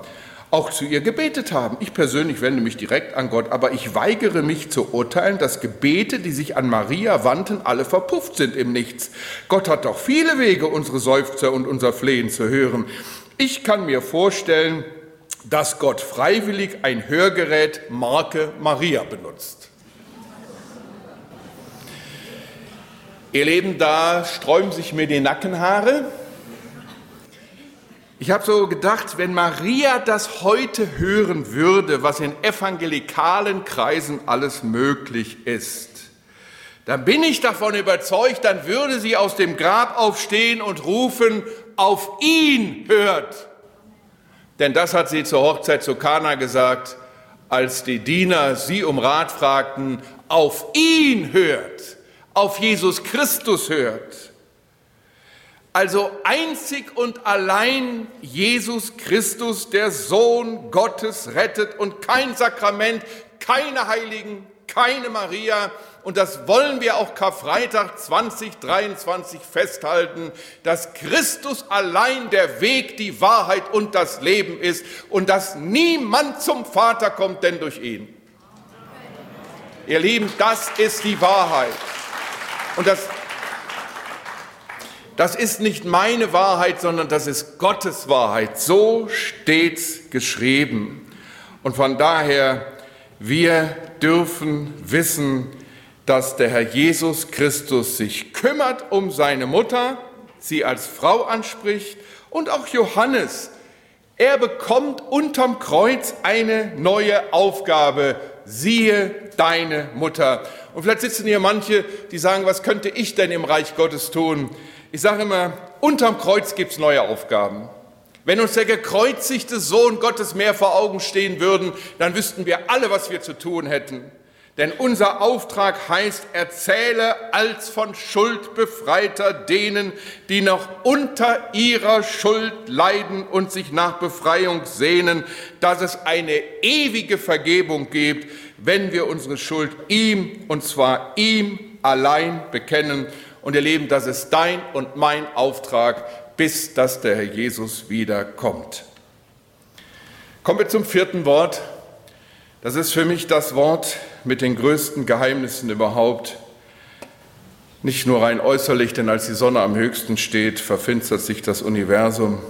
auch zu ihr gebetet haben. Ich persönlich wende mich direkt an Gott, aber ich weigere mich zu urteilen, dass Gebete, die sich an Maria wandten, alle verpufft sind im Nichts. Gott hat doch viele Wege, unsere Seufzer und unser Flehen zu hören. Ich kann mir vorstellen, dass Gott freiwillig ein Hörgerät Marke Maria benutzt. Ihr Leben, da sträuben sich mir die Nackenhaare. Ich habe so gedacht, wenn Maria das heute hören würde, was in evangelikalen Kreisen alles möglich ist, dann bin ich davon überzeugt, dann würde sie aus dem Grab aufstehen und rufen, auf ihn hört. Denn das hat sie zur Hochzeit zu Kana gesagt, als die Diener sie um Rat fragten, auf ihn hört auf Jesus Christus hört. Also einzig und allein Jesus Christus, der Sohn Gottes, rettet und kein Sakrament, keine Heiligen, keine Maria. Und das wollen wir auch Karfreitag 2023 festhalten, dass Christus allein der Weg, die Wahrheit und das Leben ist und dass niemand zum Vater kommt, denn durch ihn. Ihr Lieben, das ist die Wahrheit. Und das, das ist nicht meine Wahrheit, sondern das ist Gottes Wahrheit. So steht's geschrieben. Und von daher, wir dürfen wissen, dass der Herr Jesus Christus sich kümmert um seine Mutter, sie als Frau anspricht und auch Johannes. Er bekommt unterm Kreuz eine neue Aufgabe. Siehe deine Mutter. Und vielleicht sitzen hier manche, die sagen, was könnte ich denn im Reich Gottes tun? Ich sage immer, unterm Kreuz gibt es neue Aufgaben. Wenn uns der gekreuzigte Sohn Gottes mehr vor Augen stehen würden, dann wüssten wir alle, was wir zu tun hätten. Denn unser Auftrag heißt, erzähle als von Schuld befreiter denen, die noch unter ihrer Schuld leiden und sich nach Befreiung sehnen, dass es eine ewige Vergebung gibt, wenn wir unsere Schuld ihm, und zwar ihm allein bekennen und erleben, das ist dein und mein Auftrag, bis dass der Herr Jesus wiederkommt. Kommen wir zum vierten Wort. Das ist für mich das Wort mit den größten Geheimnissen überhaupt. Nicht nur rein äußerlich, denn als die Sonne am höchsten steht, verfinstert sich das Universum.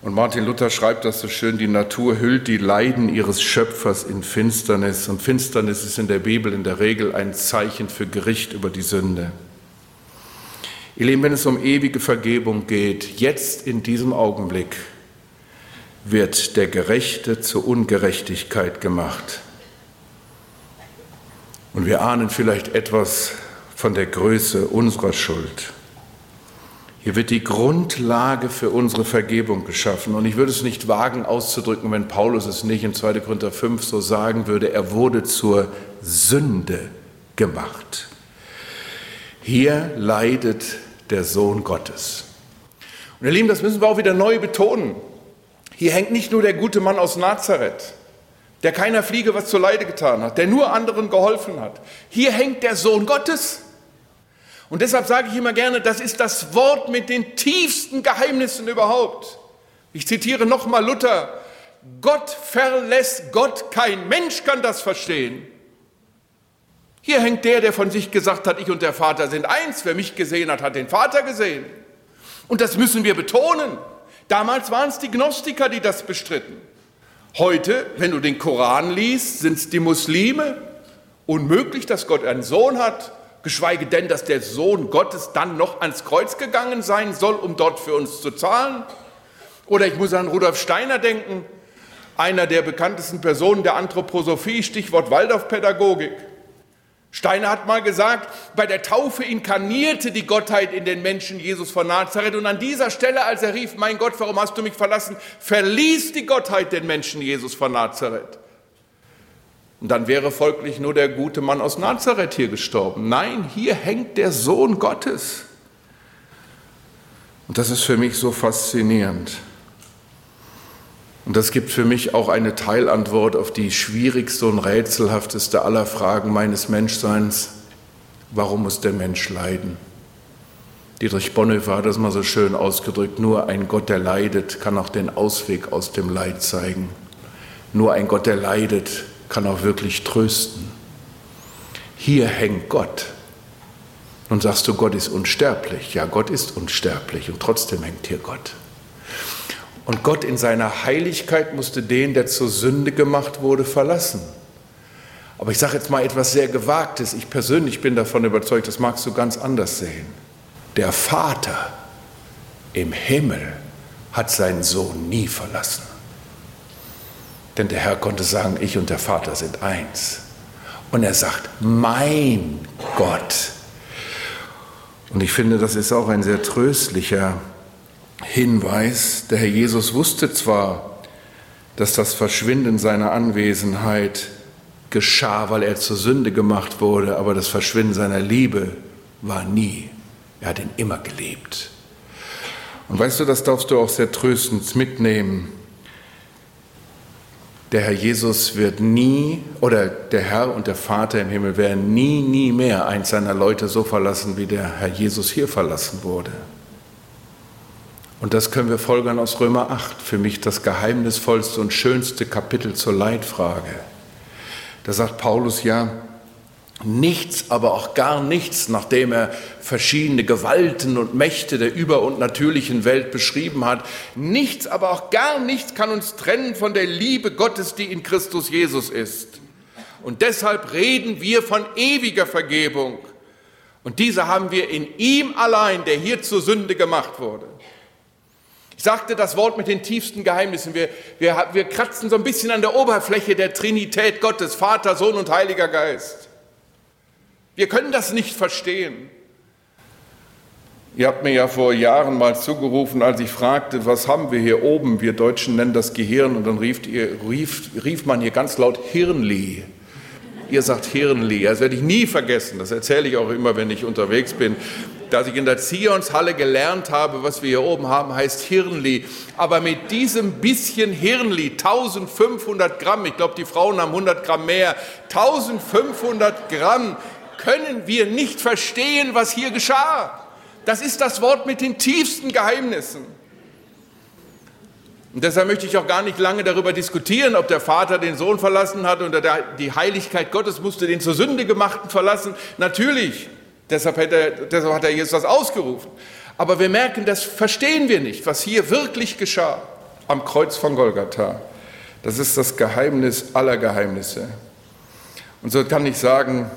Und Martin Luther schreibt das so schön, die Natur hüllt die Leiden ihres Schöpfers in Finsternis. Und Finsternis ist in der Bibel in der Regel ein Zeichen für Gericht über die Sünde. Ihr Lieben, wenn es um ewige Vergebung geht, jetzt in diesem Augenblick wird der Gerechte zur Ungerechtigkeit gemacht. Und wir ahnen vielleicht etwas von der Größe unserer Schuld. Hier wird die Grundlage für unsere Vergebung geschaffen. Und ich würde es nicht wagen auszudrücken, wenn Paulus es nicht in 2. Korinther 5 so sagen würde, er wurde zur Sünde gemacht. Hier leidet der Sohn Gottes. Und ihr Lieben, das müssen wir auch wieder neu betonen. Hier hängt nicht nur der gute Mann aus Nazareth, der keiner Fliege was zu Leide getan hat, der nur anderen geholfen hat. Hier hängt der Sohn Gottes. Und deshalb sage ich immer gerne, das ist das Wort mit den tiefsten Geheimnissen überhaupt. Ich zitiere nochmal Luther, Gott verlässt Gott, kein Mensch kann das verstehen. Hier hängt der, der von sich gesagt hat, ich und der Vater sind eins. Wer mich gesehen hat, hat den Vater gesehen. Und das müssen wir betonen. Damals waren es die Gnostiker, die das bestritten. Heute, wenn du den Koran liest, sind es die Muslime. Unmöglich, dass Gott einen Sohn hat, geschweige denn, dass der Sohn Gottes dann noch ans Kreuz gegangen sein soll, um dort für uns zu zahlen. Oder ich muss an Rudolf Steiner denken, einer der bekanntesten Personen der Anthroposophie, Stichwort Waldorfpädagogik. Steiner hat mal gesagt, bei der Taufe inkarnierte die Gottheit in den Menschen Jesus von Nazareth und an dieser Stelle, als er rief, mein Gott, warum hast du mich verlassen, verließ die Gottheit den Menschen Jesus von Nazareth. Und dann wäre folglich nur der gute Mann aus Nazareth hier gestorben. Nein, hier hängt der Sohn Gottes. Und das ist für mich so faszinierend. Und das gibt für mich auch eine Teilantwort auf die schwierigste und rätselhafteste aller Fragen meines Menschseins. Warum muss der Mensch leiden? Dietrich Bonhoeffer hat das mal so schön ausgedrückt, nur ein Gott, der leidet, kann auch den Ausweg aus dem Leid zeigen. Nur ein Gott, der leidet, kann auch wirklich trösten. Hier hängt Gott. Nun sagst du, Gott ist unsterblich. Ja, Gott ist unsterblich und trotzdem hängt hier Gott. Und Gott in seiner Heiligkeit musste den, der zur Sünde gemacht wurde, verlassen. Aber ich sage jetzt mal etwas sehr Gewagtes. Ich persönlich bin davon überzeugt, das magst du ganz anders sehen. Der Vater im Himmel hat seinen Sohn nie verlassen. Denn der Herr konnte sagen, ich und der Vater sind eins. Und er sagt, mein Gott. Und ich finde, das ist auch ein sehr tröstlicher Hinweis. Der Herr Jesus wusste zwar, dass das Verschwinden seiner Anwesenheit geschah, weil er zur Sünde gemacht wurde, aber das Verschwinden seiner Liebe war nie. Er hat ihn immer gelebt. Und weißt du, das darfst du auch sehr tröstend mitnehmen. Der Herr Jesus wird nie, oder der Herr und der Vater im Himmel werden nie, nie mehr eins seiner Leute so verlassen, wie der Herr Jesus hier verlassen wurde. Und das können wir folgern aus Römer 8, für mich das geheimnisvollste und schönste Kapitel zur Leitfrage. Da sagt Paulus ja, nichts, aber auch gar nichts, nachdem er verschiedene Gewalten und Mächte der über- und natürlichen Welt beschrieben hat, nichts, aber auch gar nichts kann uns trennen von der Liebe Gottes, die in Christus Jesus ist. Und deshalb reden wir von ewiger Vergebung. Und diese haben wir in ihm allein, der hier zur Sünde gemacht wurde. Sagte das Wort mit den tiefsten Geheimnissen. Wir, wir, wir kratzen so ein bisschen an der Oberfläche der Trinität Gottes, Vater, Sohn und Heiliger Geist. Wir können das nicht verstehen. Ihr habt mir ja vor Jahren mal zugerufen, als ich fragte, was haben wir hier oben? Wir Deutschen nennen das Gehirn und dann rief, ihr, rief, rief man hier ganz laut Hirnli. Ihr sagt Hirnli, das werde ich nie vergessen, das erzähle ich auch immer, wenn ich unterwegs bin dass ich in der Zionshalle gelernt habe, was wir hier oben haben, heißt Hirnli. Aber mit diesem bisschen Hirnli, 1500 Gramm, ich glaube, die Frauen haben 100 Gramm mehr, 1500 Gramm, können wir nicht verstehen, was hier geschah. Das ist das Wort mit den tiefsten Geheimnissen. Und deshalb möchte ich auch gar nicht lange darüber diskutieren, ob der Vater den Sohn verlassen hat oder die Heiligkeit Gottes musste den zur Sünde gemachten verlassen. Natürlich, Deshalb hat, er, deshalb hat er Jesus das ausgerufen. Aber wir merken, das verstehen wir nicht, was hier wirklich geschah am Kreuz von Golgatha. Das ist das Geheimnis aller Geheimnisse. Und so kann ich sagen,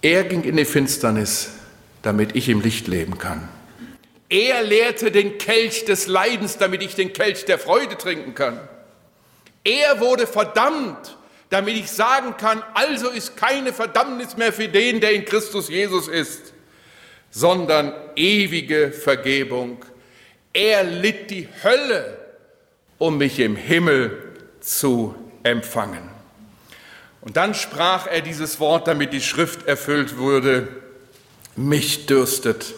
er ging in die Finsternis, damit ich im Licht leben kann. Er lehrte den Kelch des Leidens, damit ich den Kelch der Freude trinken kann. Er wurde verdammt, damit ich sagen kann, also ist keine Verdammnis mehr für den, der in Christus Jesus ist, sondern ewige Vergebung. Er litt die Hölle, um mich im Himmel zu empfangen. Und dann sprach er dieses Wort, damit die Schrift erfüllt wurde, mich dürstet.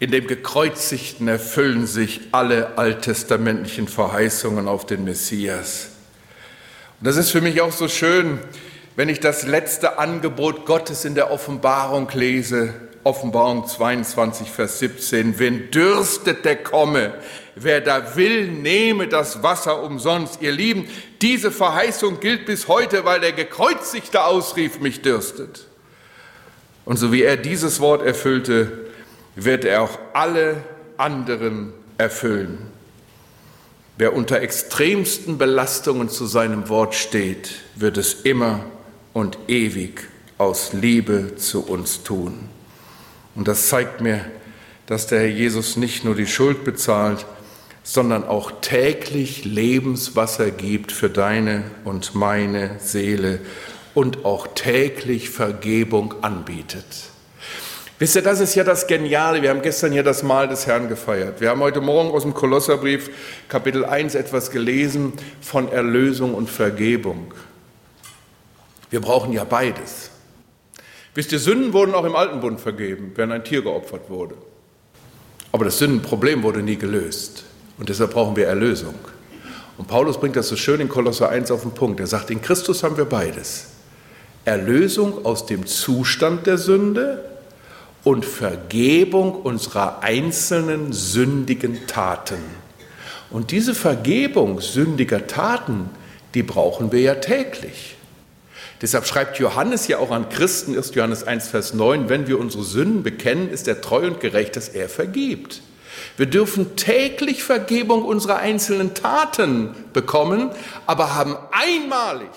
In dem Gekreuzigten erfüllen sich alle alttestamentlichen Verheißungen auf den Messias. Und das ist für mich auch so schön, wenn ich das letzte Angebot Gottes in der Offenbarung lese, Offenbarung 22, Vers 17, wenn dürstet, der komme, wer da will, nehme das Wasser umsonst. Ihr Lieben, diese Verheißung gilt bis heute, weil der Gekreuzigte ausrief, mich dürstet. Und so wie er dieses Wort erfüllte, wird er auch alle anderen erfüllen. Wer unter extremsten Belastungen zu seinem Wort steht, wird es immer und ewig aus Liebe zu uns tun. Und das zeigt mir, dass der Herr Jesus nicht nur die Schuld bezahlt, sondern auch täglich Lebenswasser gibt für deine und meine Seele und auch täglich Vergebung anbietet. Wisst ihr, das ist ja das Geniale. Wir haben gestern hier das Mahl des Herrn gefeiert. Wir haben heute Morgen aus dem Kolosserbrief Kapitel 1 etwas gelesen von Erlösung und Vergebung. Wir brauchen ja beides. Wisst ihr, Sünden wurden auch im Alten Bund vergeben, wenn ein Tier geopfert wurde. Aber das Sündenproblem wurde nie gelöst. Und deshalb brauchen wir Erlösung. Und Paulus bringt das so schön in Kolosser 1 auf den Punkt. Er sagt, in Christus haben wir beides. Erlösung aus dem Zustand der Sünde und Vergebung unserer einzelnen sündigen Taten. Und diese Vergebung sündiger Taten, die brauchen wir ja täglich. Deshalb schreibt Johannes ja auch an Christen, 1. Johannes 1, Vers 9, wenn wir unsere Sünden bekennen, ist er treu und gerecht, dass er vergibt. Wir dürfen täglich Vergebung unserer einzelnen Taten bekommen, aber haben einmalig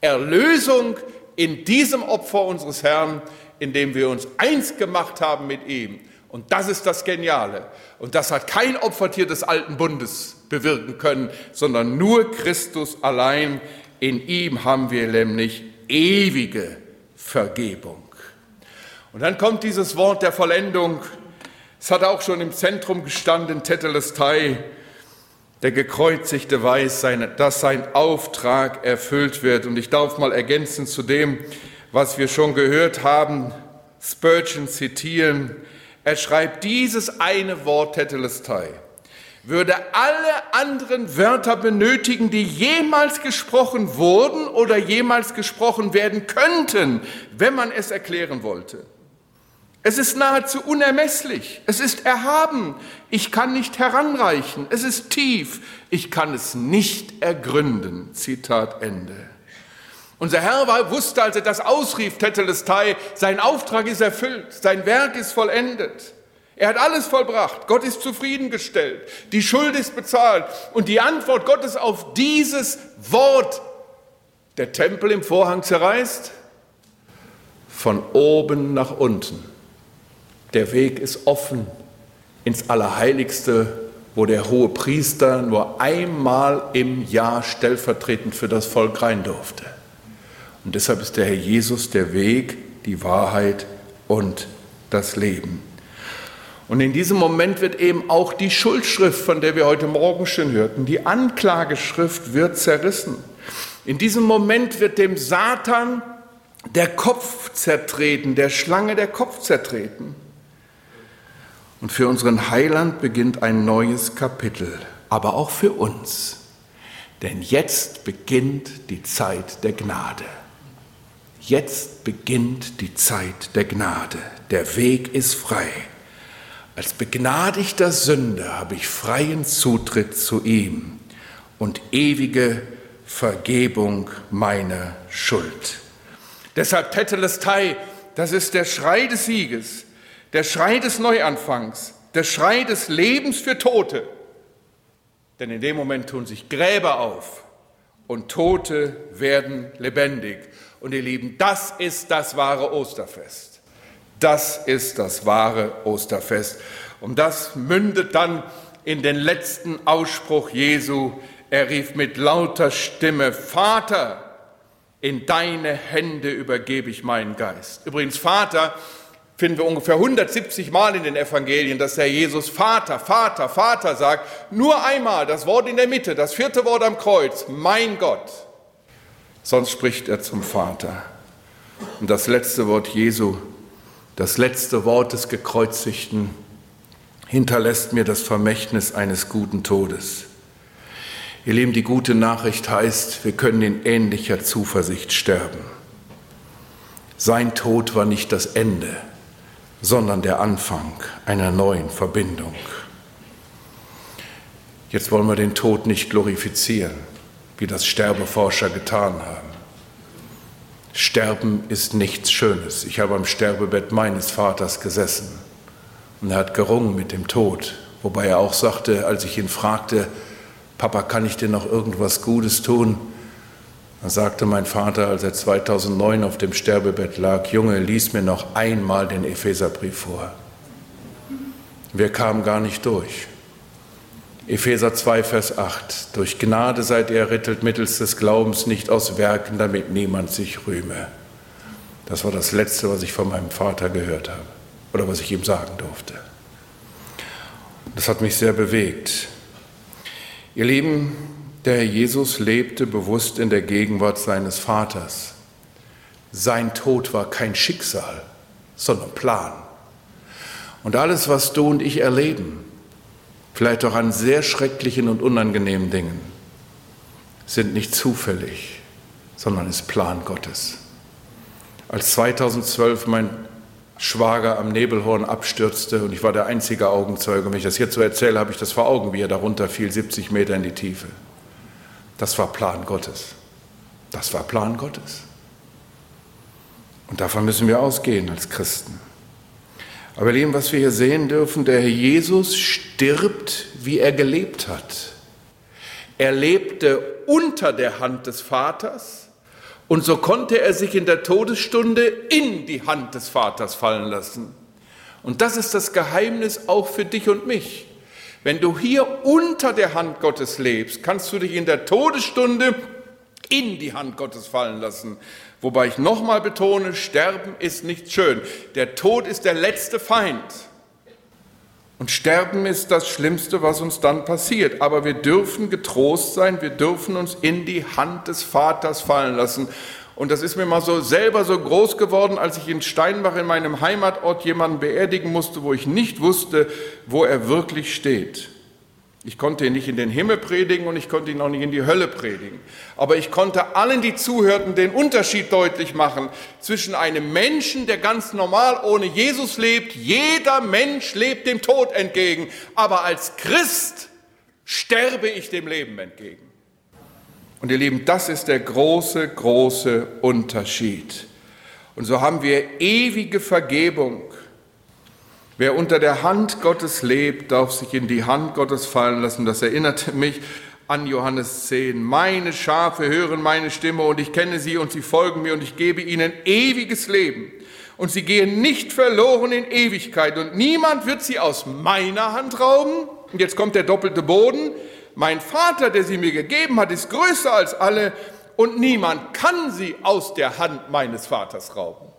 Erlösung in diesem Opfer unseres Herrn, indem wir uns eins gemacht haben mit ihm. Und das ist das Geniale. Und das hat kein Opfertier des alten Bundes bewirken können, sondern nur Christus allein. In ihm haben wir nämlich ewige Vergebung. Und dann kommt dieses Wort der Vollendung. Es hat auch schon im Zentrum gestanden, Tetelestai. Der Gekreuzigte weiß, dass sein Auftrag erfüllt wird. Und ich darf mal ergänzen zu dem, was wir schon gehört haben, Spurgeon zitieren. Er schreibt dieses eine Wort Tetelestai würde alle anderen Wörter benötigen, die jemals gesprochen wurden oder jemals gesprochen werden könnten, wenn man es erklären wollte. Es ist nahezu unermesslich, es ist erhaben, ich kann nicht heranreichen, es ist tief, ich kann es nicht ergründen. Zitat Ende. Unser Herr war, wusste, als er das ausrief, Tetelestai, sein Auftrag ist erfüllt, sein Werk ist vollendet. Er hat alles vollbracht. Gott ist zufriedengestellt. Die Schuld ist bezahlt. Und die Antwort Gottes auf dieses Wort, der Tempel im Vorhang zerreißt, von oben nach unten. Der Weg ist offen ins Allerheiligste, wo der hohe Priester nur einmal im Jahr stellvertretend für das Volk rein durfte. Und deshalb ist der Herr Jesus der Weg, die Wahrheit und das Leben. Und in diesem Moment wird eben auch die Schuldschrift, von der wir heute Morgen schon hörten, die Anklageschrift wird zerrissen. In diesem Moment wird dem Satan der Kopf zertreten, der Schlange der Kopf zertreten. Und für unseren Heiland beginnt ein neues Kapitel, aber auch für uns. Denn jetzt beginnt die Zeit der Gnade. Jetzt beginnt die Zeit der Gnade. Der Weg ist frei. Als begnadigter Sünder habe ich freien Zutritt zu ihm und ewige Vergebung meiner Schuld. Deshalb Tetelestai, das ist der Schrei des Sieges, der Schrei des Neuanfangs, der Schrei des Lebens für Tote. Denn in dem Moment tun sich Gräber auf und Tote werden lebendig. Und ihr Lieben, das ist das wahre Osterfest. Das ist das wahre Osterfest. Und das mündet dann in den letzten Ausspruch Jesu. Er rief mit lauter Stimme, Vater, in deine Hände übergebe ich meinen Geist. Übrigens, Vater finden wir ungefähr 170 Mal in den Evangelien, dass der Jesus Vater, Vater, Vater sagt. Nur einmal das Wort in der Mitte, das vierte Wort am Kreuz, mein Gott. Sonst spricht er zum Vater. Und das letzte Wort Jesu das letzte Wort des Gekreuzigten hinterlässt mir das Vermächtnis eines guten Todes. Ihr Lieben, die gute Nachricht heißt, wir können in ähnlicher Zuversicht sterben. Sein Tod war nicht das Ende, sondern der Anfang einer neuen Verbindung. Jetzt wollen wir den Tod nicht glorifizieren, wie das Sterbeforscher getan haben. Sterben ist nichts Schönes. Ich habe am Sterbebett meines Vaters gesessen Und er hat gerungen mit dem Tod. Wobei er auch sagte, als ich ihn fragte, Papa, kann ich dir noch irgendwas Gutes tun? Dann sagte mein Vater, als er 2009 auf dem Sterbebett lag, Junge, lies mir noch einmal den Epheserbrief vor. Wir kamen gar nicht durch. Epheser 2, Vers 8. Durch Gnade seid ihr errittelt mittels des Glaubens, nicht aus Werken, damit niemand sich rühme. Das war das Letzte, was ich von meinem Vater gehört habe oder was ich ihm sagen durfte. Das hat mich sehr bewegt. Ihr Lieben, der Herr Jesus lebte bewusst in der Gegenwart seines Vaters. Sein Tod war kein Schicksal, sondern Plan. Und alles, was du und ich erleben, vielleicht auch an sehr schrecklichen und unangenehmen Dingen, sind nicht zufällig, sondern ist Plan Gottes. Als 2012 mein Schwager am Nebelhorn abstürzte und ich war der einzige Augenzeuge. Wenn ich das jetzt so erzähle, habe ich das vor Augen, wie er darunter fiel, 70 Meter in die Tiefe. Das war Plan Gottes. Das war Plan Gottes. Und davon müssen wir ausgehen als Christen. Aber Lieben, was wir hier sehen dürfen, der Herr Jesus stirbt, wie er gelebt hat. Er lebte unter der Hand des Vaters und so konnte er sich in der Todesstunde in die Hand des Vaters fallen lassen. Und das ist das Geheimnis auch für dich und mich. Wenn du hier unter der Hand Gottes lebst, kannst du dich in der Todesstunde in die Hand Gottes fallen lassen. Wobei ich nochmal betone, Sterben ist nicht schön. Der Tod ist der letzte Feind. Und Sterben ist das Schlimmste, was uns dann passiert. Aber wir dürfen getrost sein, wir dürfen uns in die Hand des Vaters fallen lassen. Und das ist mir mal so selber so groß geworden, als ich in Steinbach in meinem Heimatort jemanden beerdigen musste, wo ich nicht wusste, wo er wirklich steht. Ich konnte ihn nicht in den Himmel predigen und ich konnte ihn auch nicht in die Hölle predigen. Aber ich konnte allen, die zuhörten, den Unterschied deutlich machen zwischen einem Menschen, der ganz normal ohne Jesus lebt. Jeder Mensch lebt dem Tod entgegen. Aber als Christ sterbe ich dem Leben entgegen. Und ihr Lieben, das ist der große, große Unterschied. Und so haben wir ewige Vergebung Wer unter der Hand Gottes lebt, darf sich in die Hand Gottes fallen lassen. Das erinnerte mich an Johannes 10. Meine Schafe hören meine Stimme und ich kenne sie und sie folgen mir und ich gebe ihnen ewiges Leben. Und sie gehen nicht verloren in Ewigkeit und niemand wird sie aus meiner Hand rauben. Und jetzt kommt der doppelte Boden. Mein Vater, der sie mir gegeben hat, ist größer als alle und niemand kann sie aus der Hand meines Vaters rauben.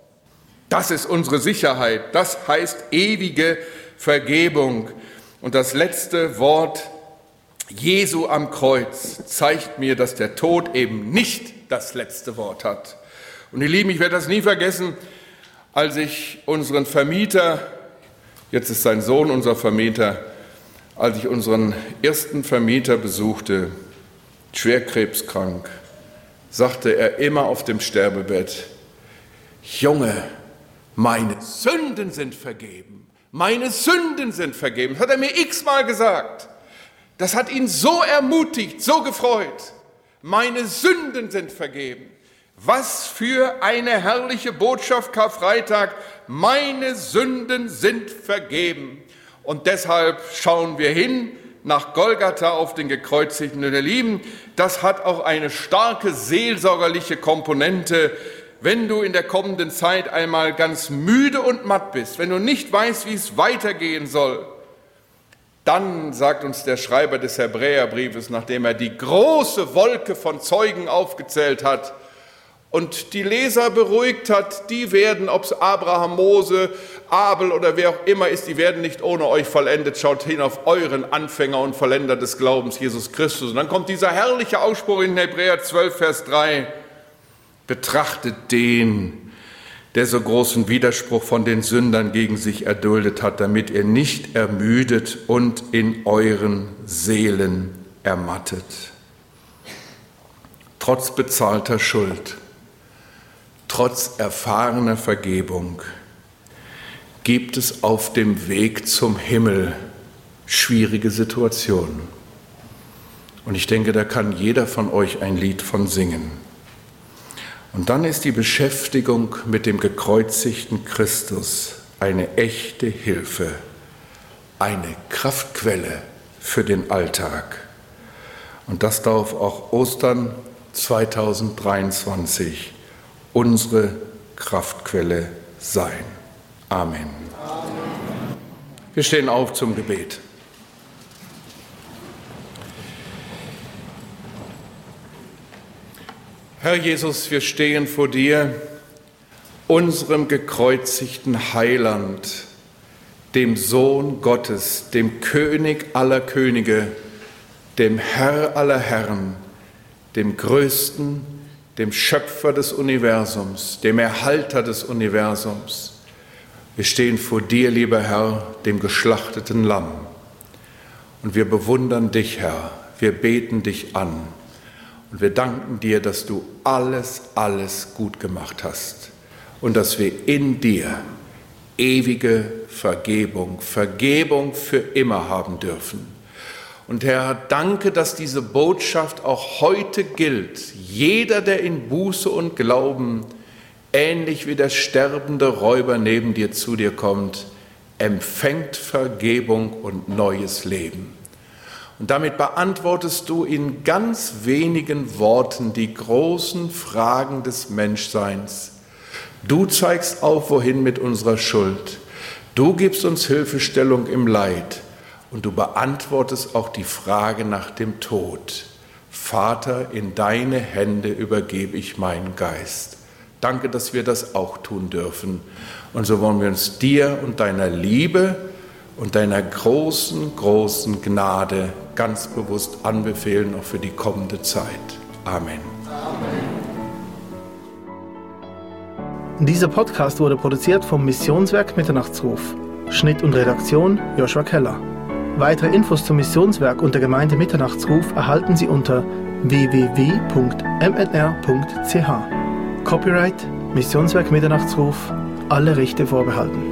Das ist unsere Sicherheit. Das heißt ewige Vergebung. Und das letzte Wort Jesu am Kreuz zeigt mir, dass der Tod eben nicht das letzte Wort hat. Und ihr Lieben, ich werde das nie vergessen, als ich unseren Vermieter, jetzt ist sein Sohn unser Vermieter, als ich unseren ersten Vermieter besuchte, schwerkrebskrank, sagte er immer auf dem Sterbebett, Junge, meine Sünden sind vergeben. Meine Sünden sind vergeben. Das hat er mir x-mal gesagt. Das hat ihn so ermutigt, so gefreut. Meine Sünden sind vergeben. Was für eine herrliche Botschaft Karfreitag. Meine Sünden sind vergeben. Und deshalb schauen wir hin nach Golgatha auf den gekreuzigten. Und Lieben, das hat auch eine starke seelsorgerliche Komponente wenn du in der kommenden Zeit einmal ganz müde und matt bist, wenn du nicht weißt, wie es weitergehen soll, dann sagt uns der Schreiber des Hebräerbriefes, nachdem er die große Wolke von Zeugen aufgezählt hat und die Leser beruhigt hat, die werden, ob es Abraham, Mose, Abel oder wer auch immer ist, die werden nicht ohne euch vollendet. Schaut hin auf euren Anfänger und Vollender des Glaubens, Jesus Christus. Und dann kommt dieser herrliche Ausspruch in Hebräer 12, Vers 3. Betrachtet den, der so großen Widerspruch von den Sündern gegen sich erduldet hat, damit ihr nicht ermüdet und in euren Seelen ermattet. Trotz bezahlter Schuld, trotz erfahrener Vergebung gibt es auf dem Weg zum Himmel schwierige Situationen. Und ich denke, da kann jeder von euch ein Lied von singen. Und dann ist die Beschäftigung mit dem gekreuzigten Christus eine echte Hilfe eine Kraftquelle für den Alltag. Und das darf auch Ostern 2023 unsere Kraftquelle sein. Amen. Amen. Wir stehen auf zum Gebet. Herr Jesus, wir stehen vor dir, unserem gekreuzigten Heiland, dem Sohn Gottes, dem König aller Könige, dem Herr aller Herren, dem Größten, dem Schöpfer des Universums, dem Erhalter des Universums. Wir stehen vor dir, lieber Herr, dem geschlachteten Lamm. Und wir bewundern dich, Herr, wir beten dich an. Und wir danken dir, dass du alles, alles gut gemacht hast und dass wir in dir ewige Vergebung, Vergebung für immer haben dürfen. Und Herr, danke, dass diese Botschaft auch heute gilt. Jeder, der in Buße und Glauben, ähnlich wie der sterbende Räuber neben dir zu dir kommt, empfängt Vergebung und neues Leben. Und damit beantwortest du in ganz wenigen Worten die großen Fragen des Menschseins. Du zeigst auf, wohin mit unserer Schuld. Du gibst uns Hilfestellung im Leid und du beantwortest auch die Frage nach dem Tod. Vater, in deine Hände übergebe ich meinen Geist. Danke, dass wir das auch tun dürfen. Und so wollen wir uns dir und deiner Liebe und deiner großen, großen Gnade ganz bewusst anbefehlen, auch für die kommende Zeit. Amen. Amen. Dieser Podcast wurde produziert vom Missionswerk Mitternachtsruf. Schnitt und Redaktion Joshua Keller. Weitere Infos zum Missionswerk und der Gemeinde Mitternachtsruf erhalten Sie unter www.mnr.ch. Copyright Missionswerk Mitternachtsruf, alle Rechte vorbehalten.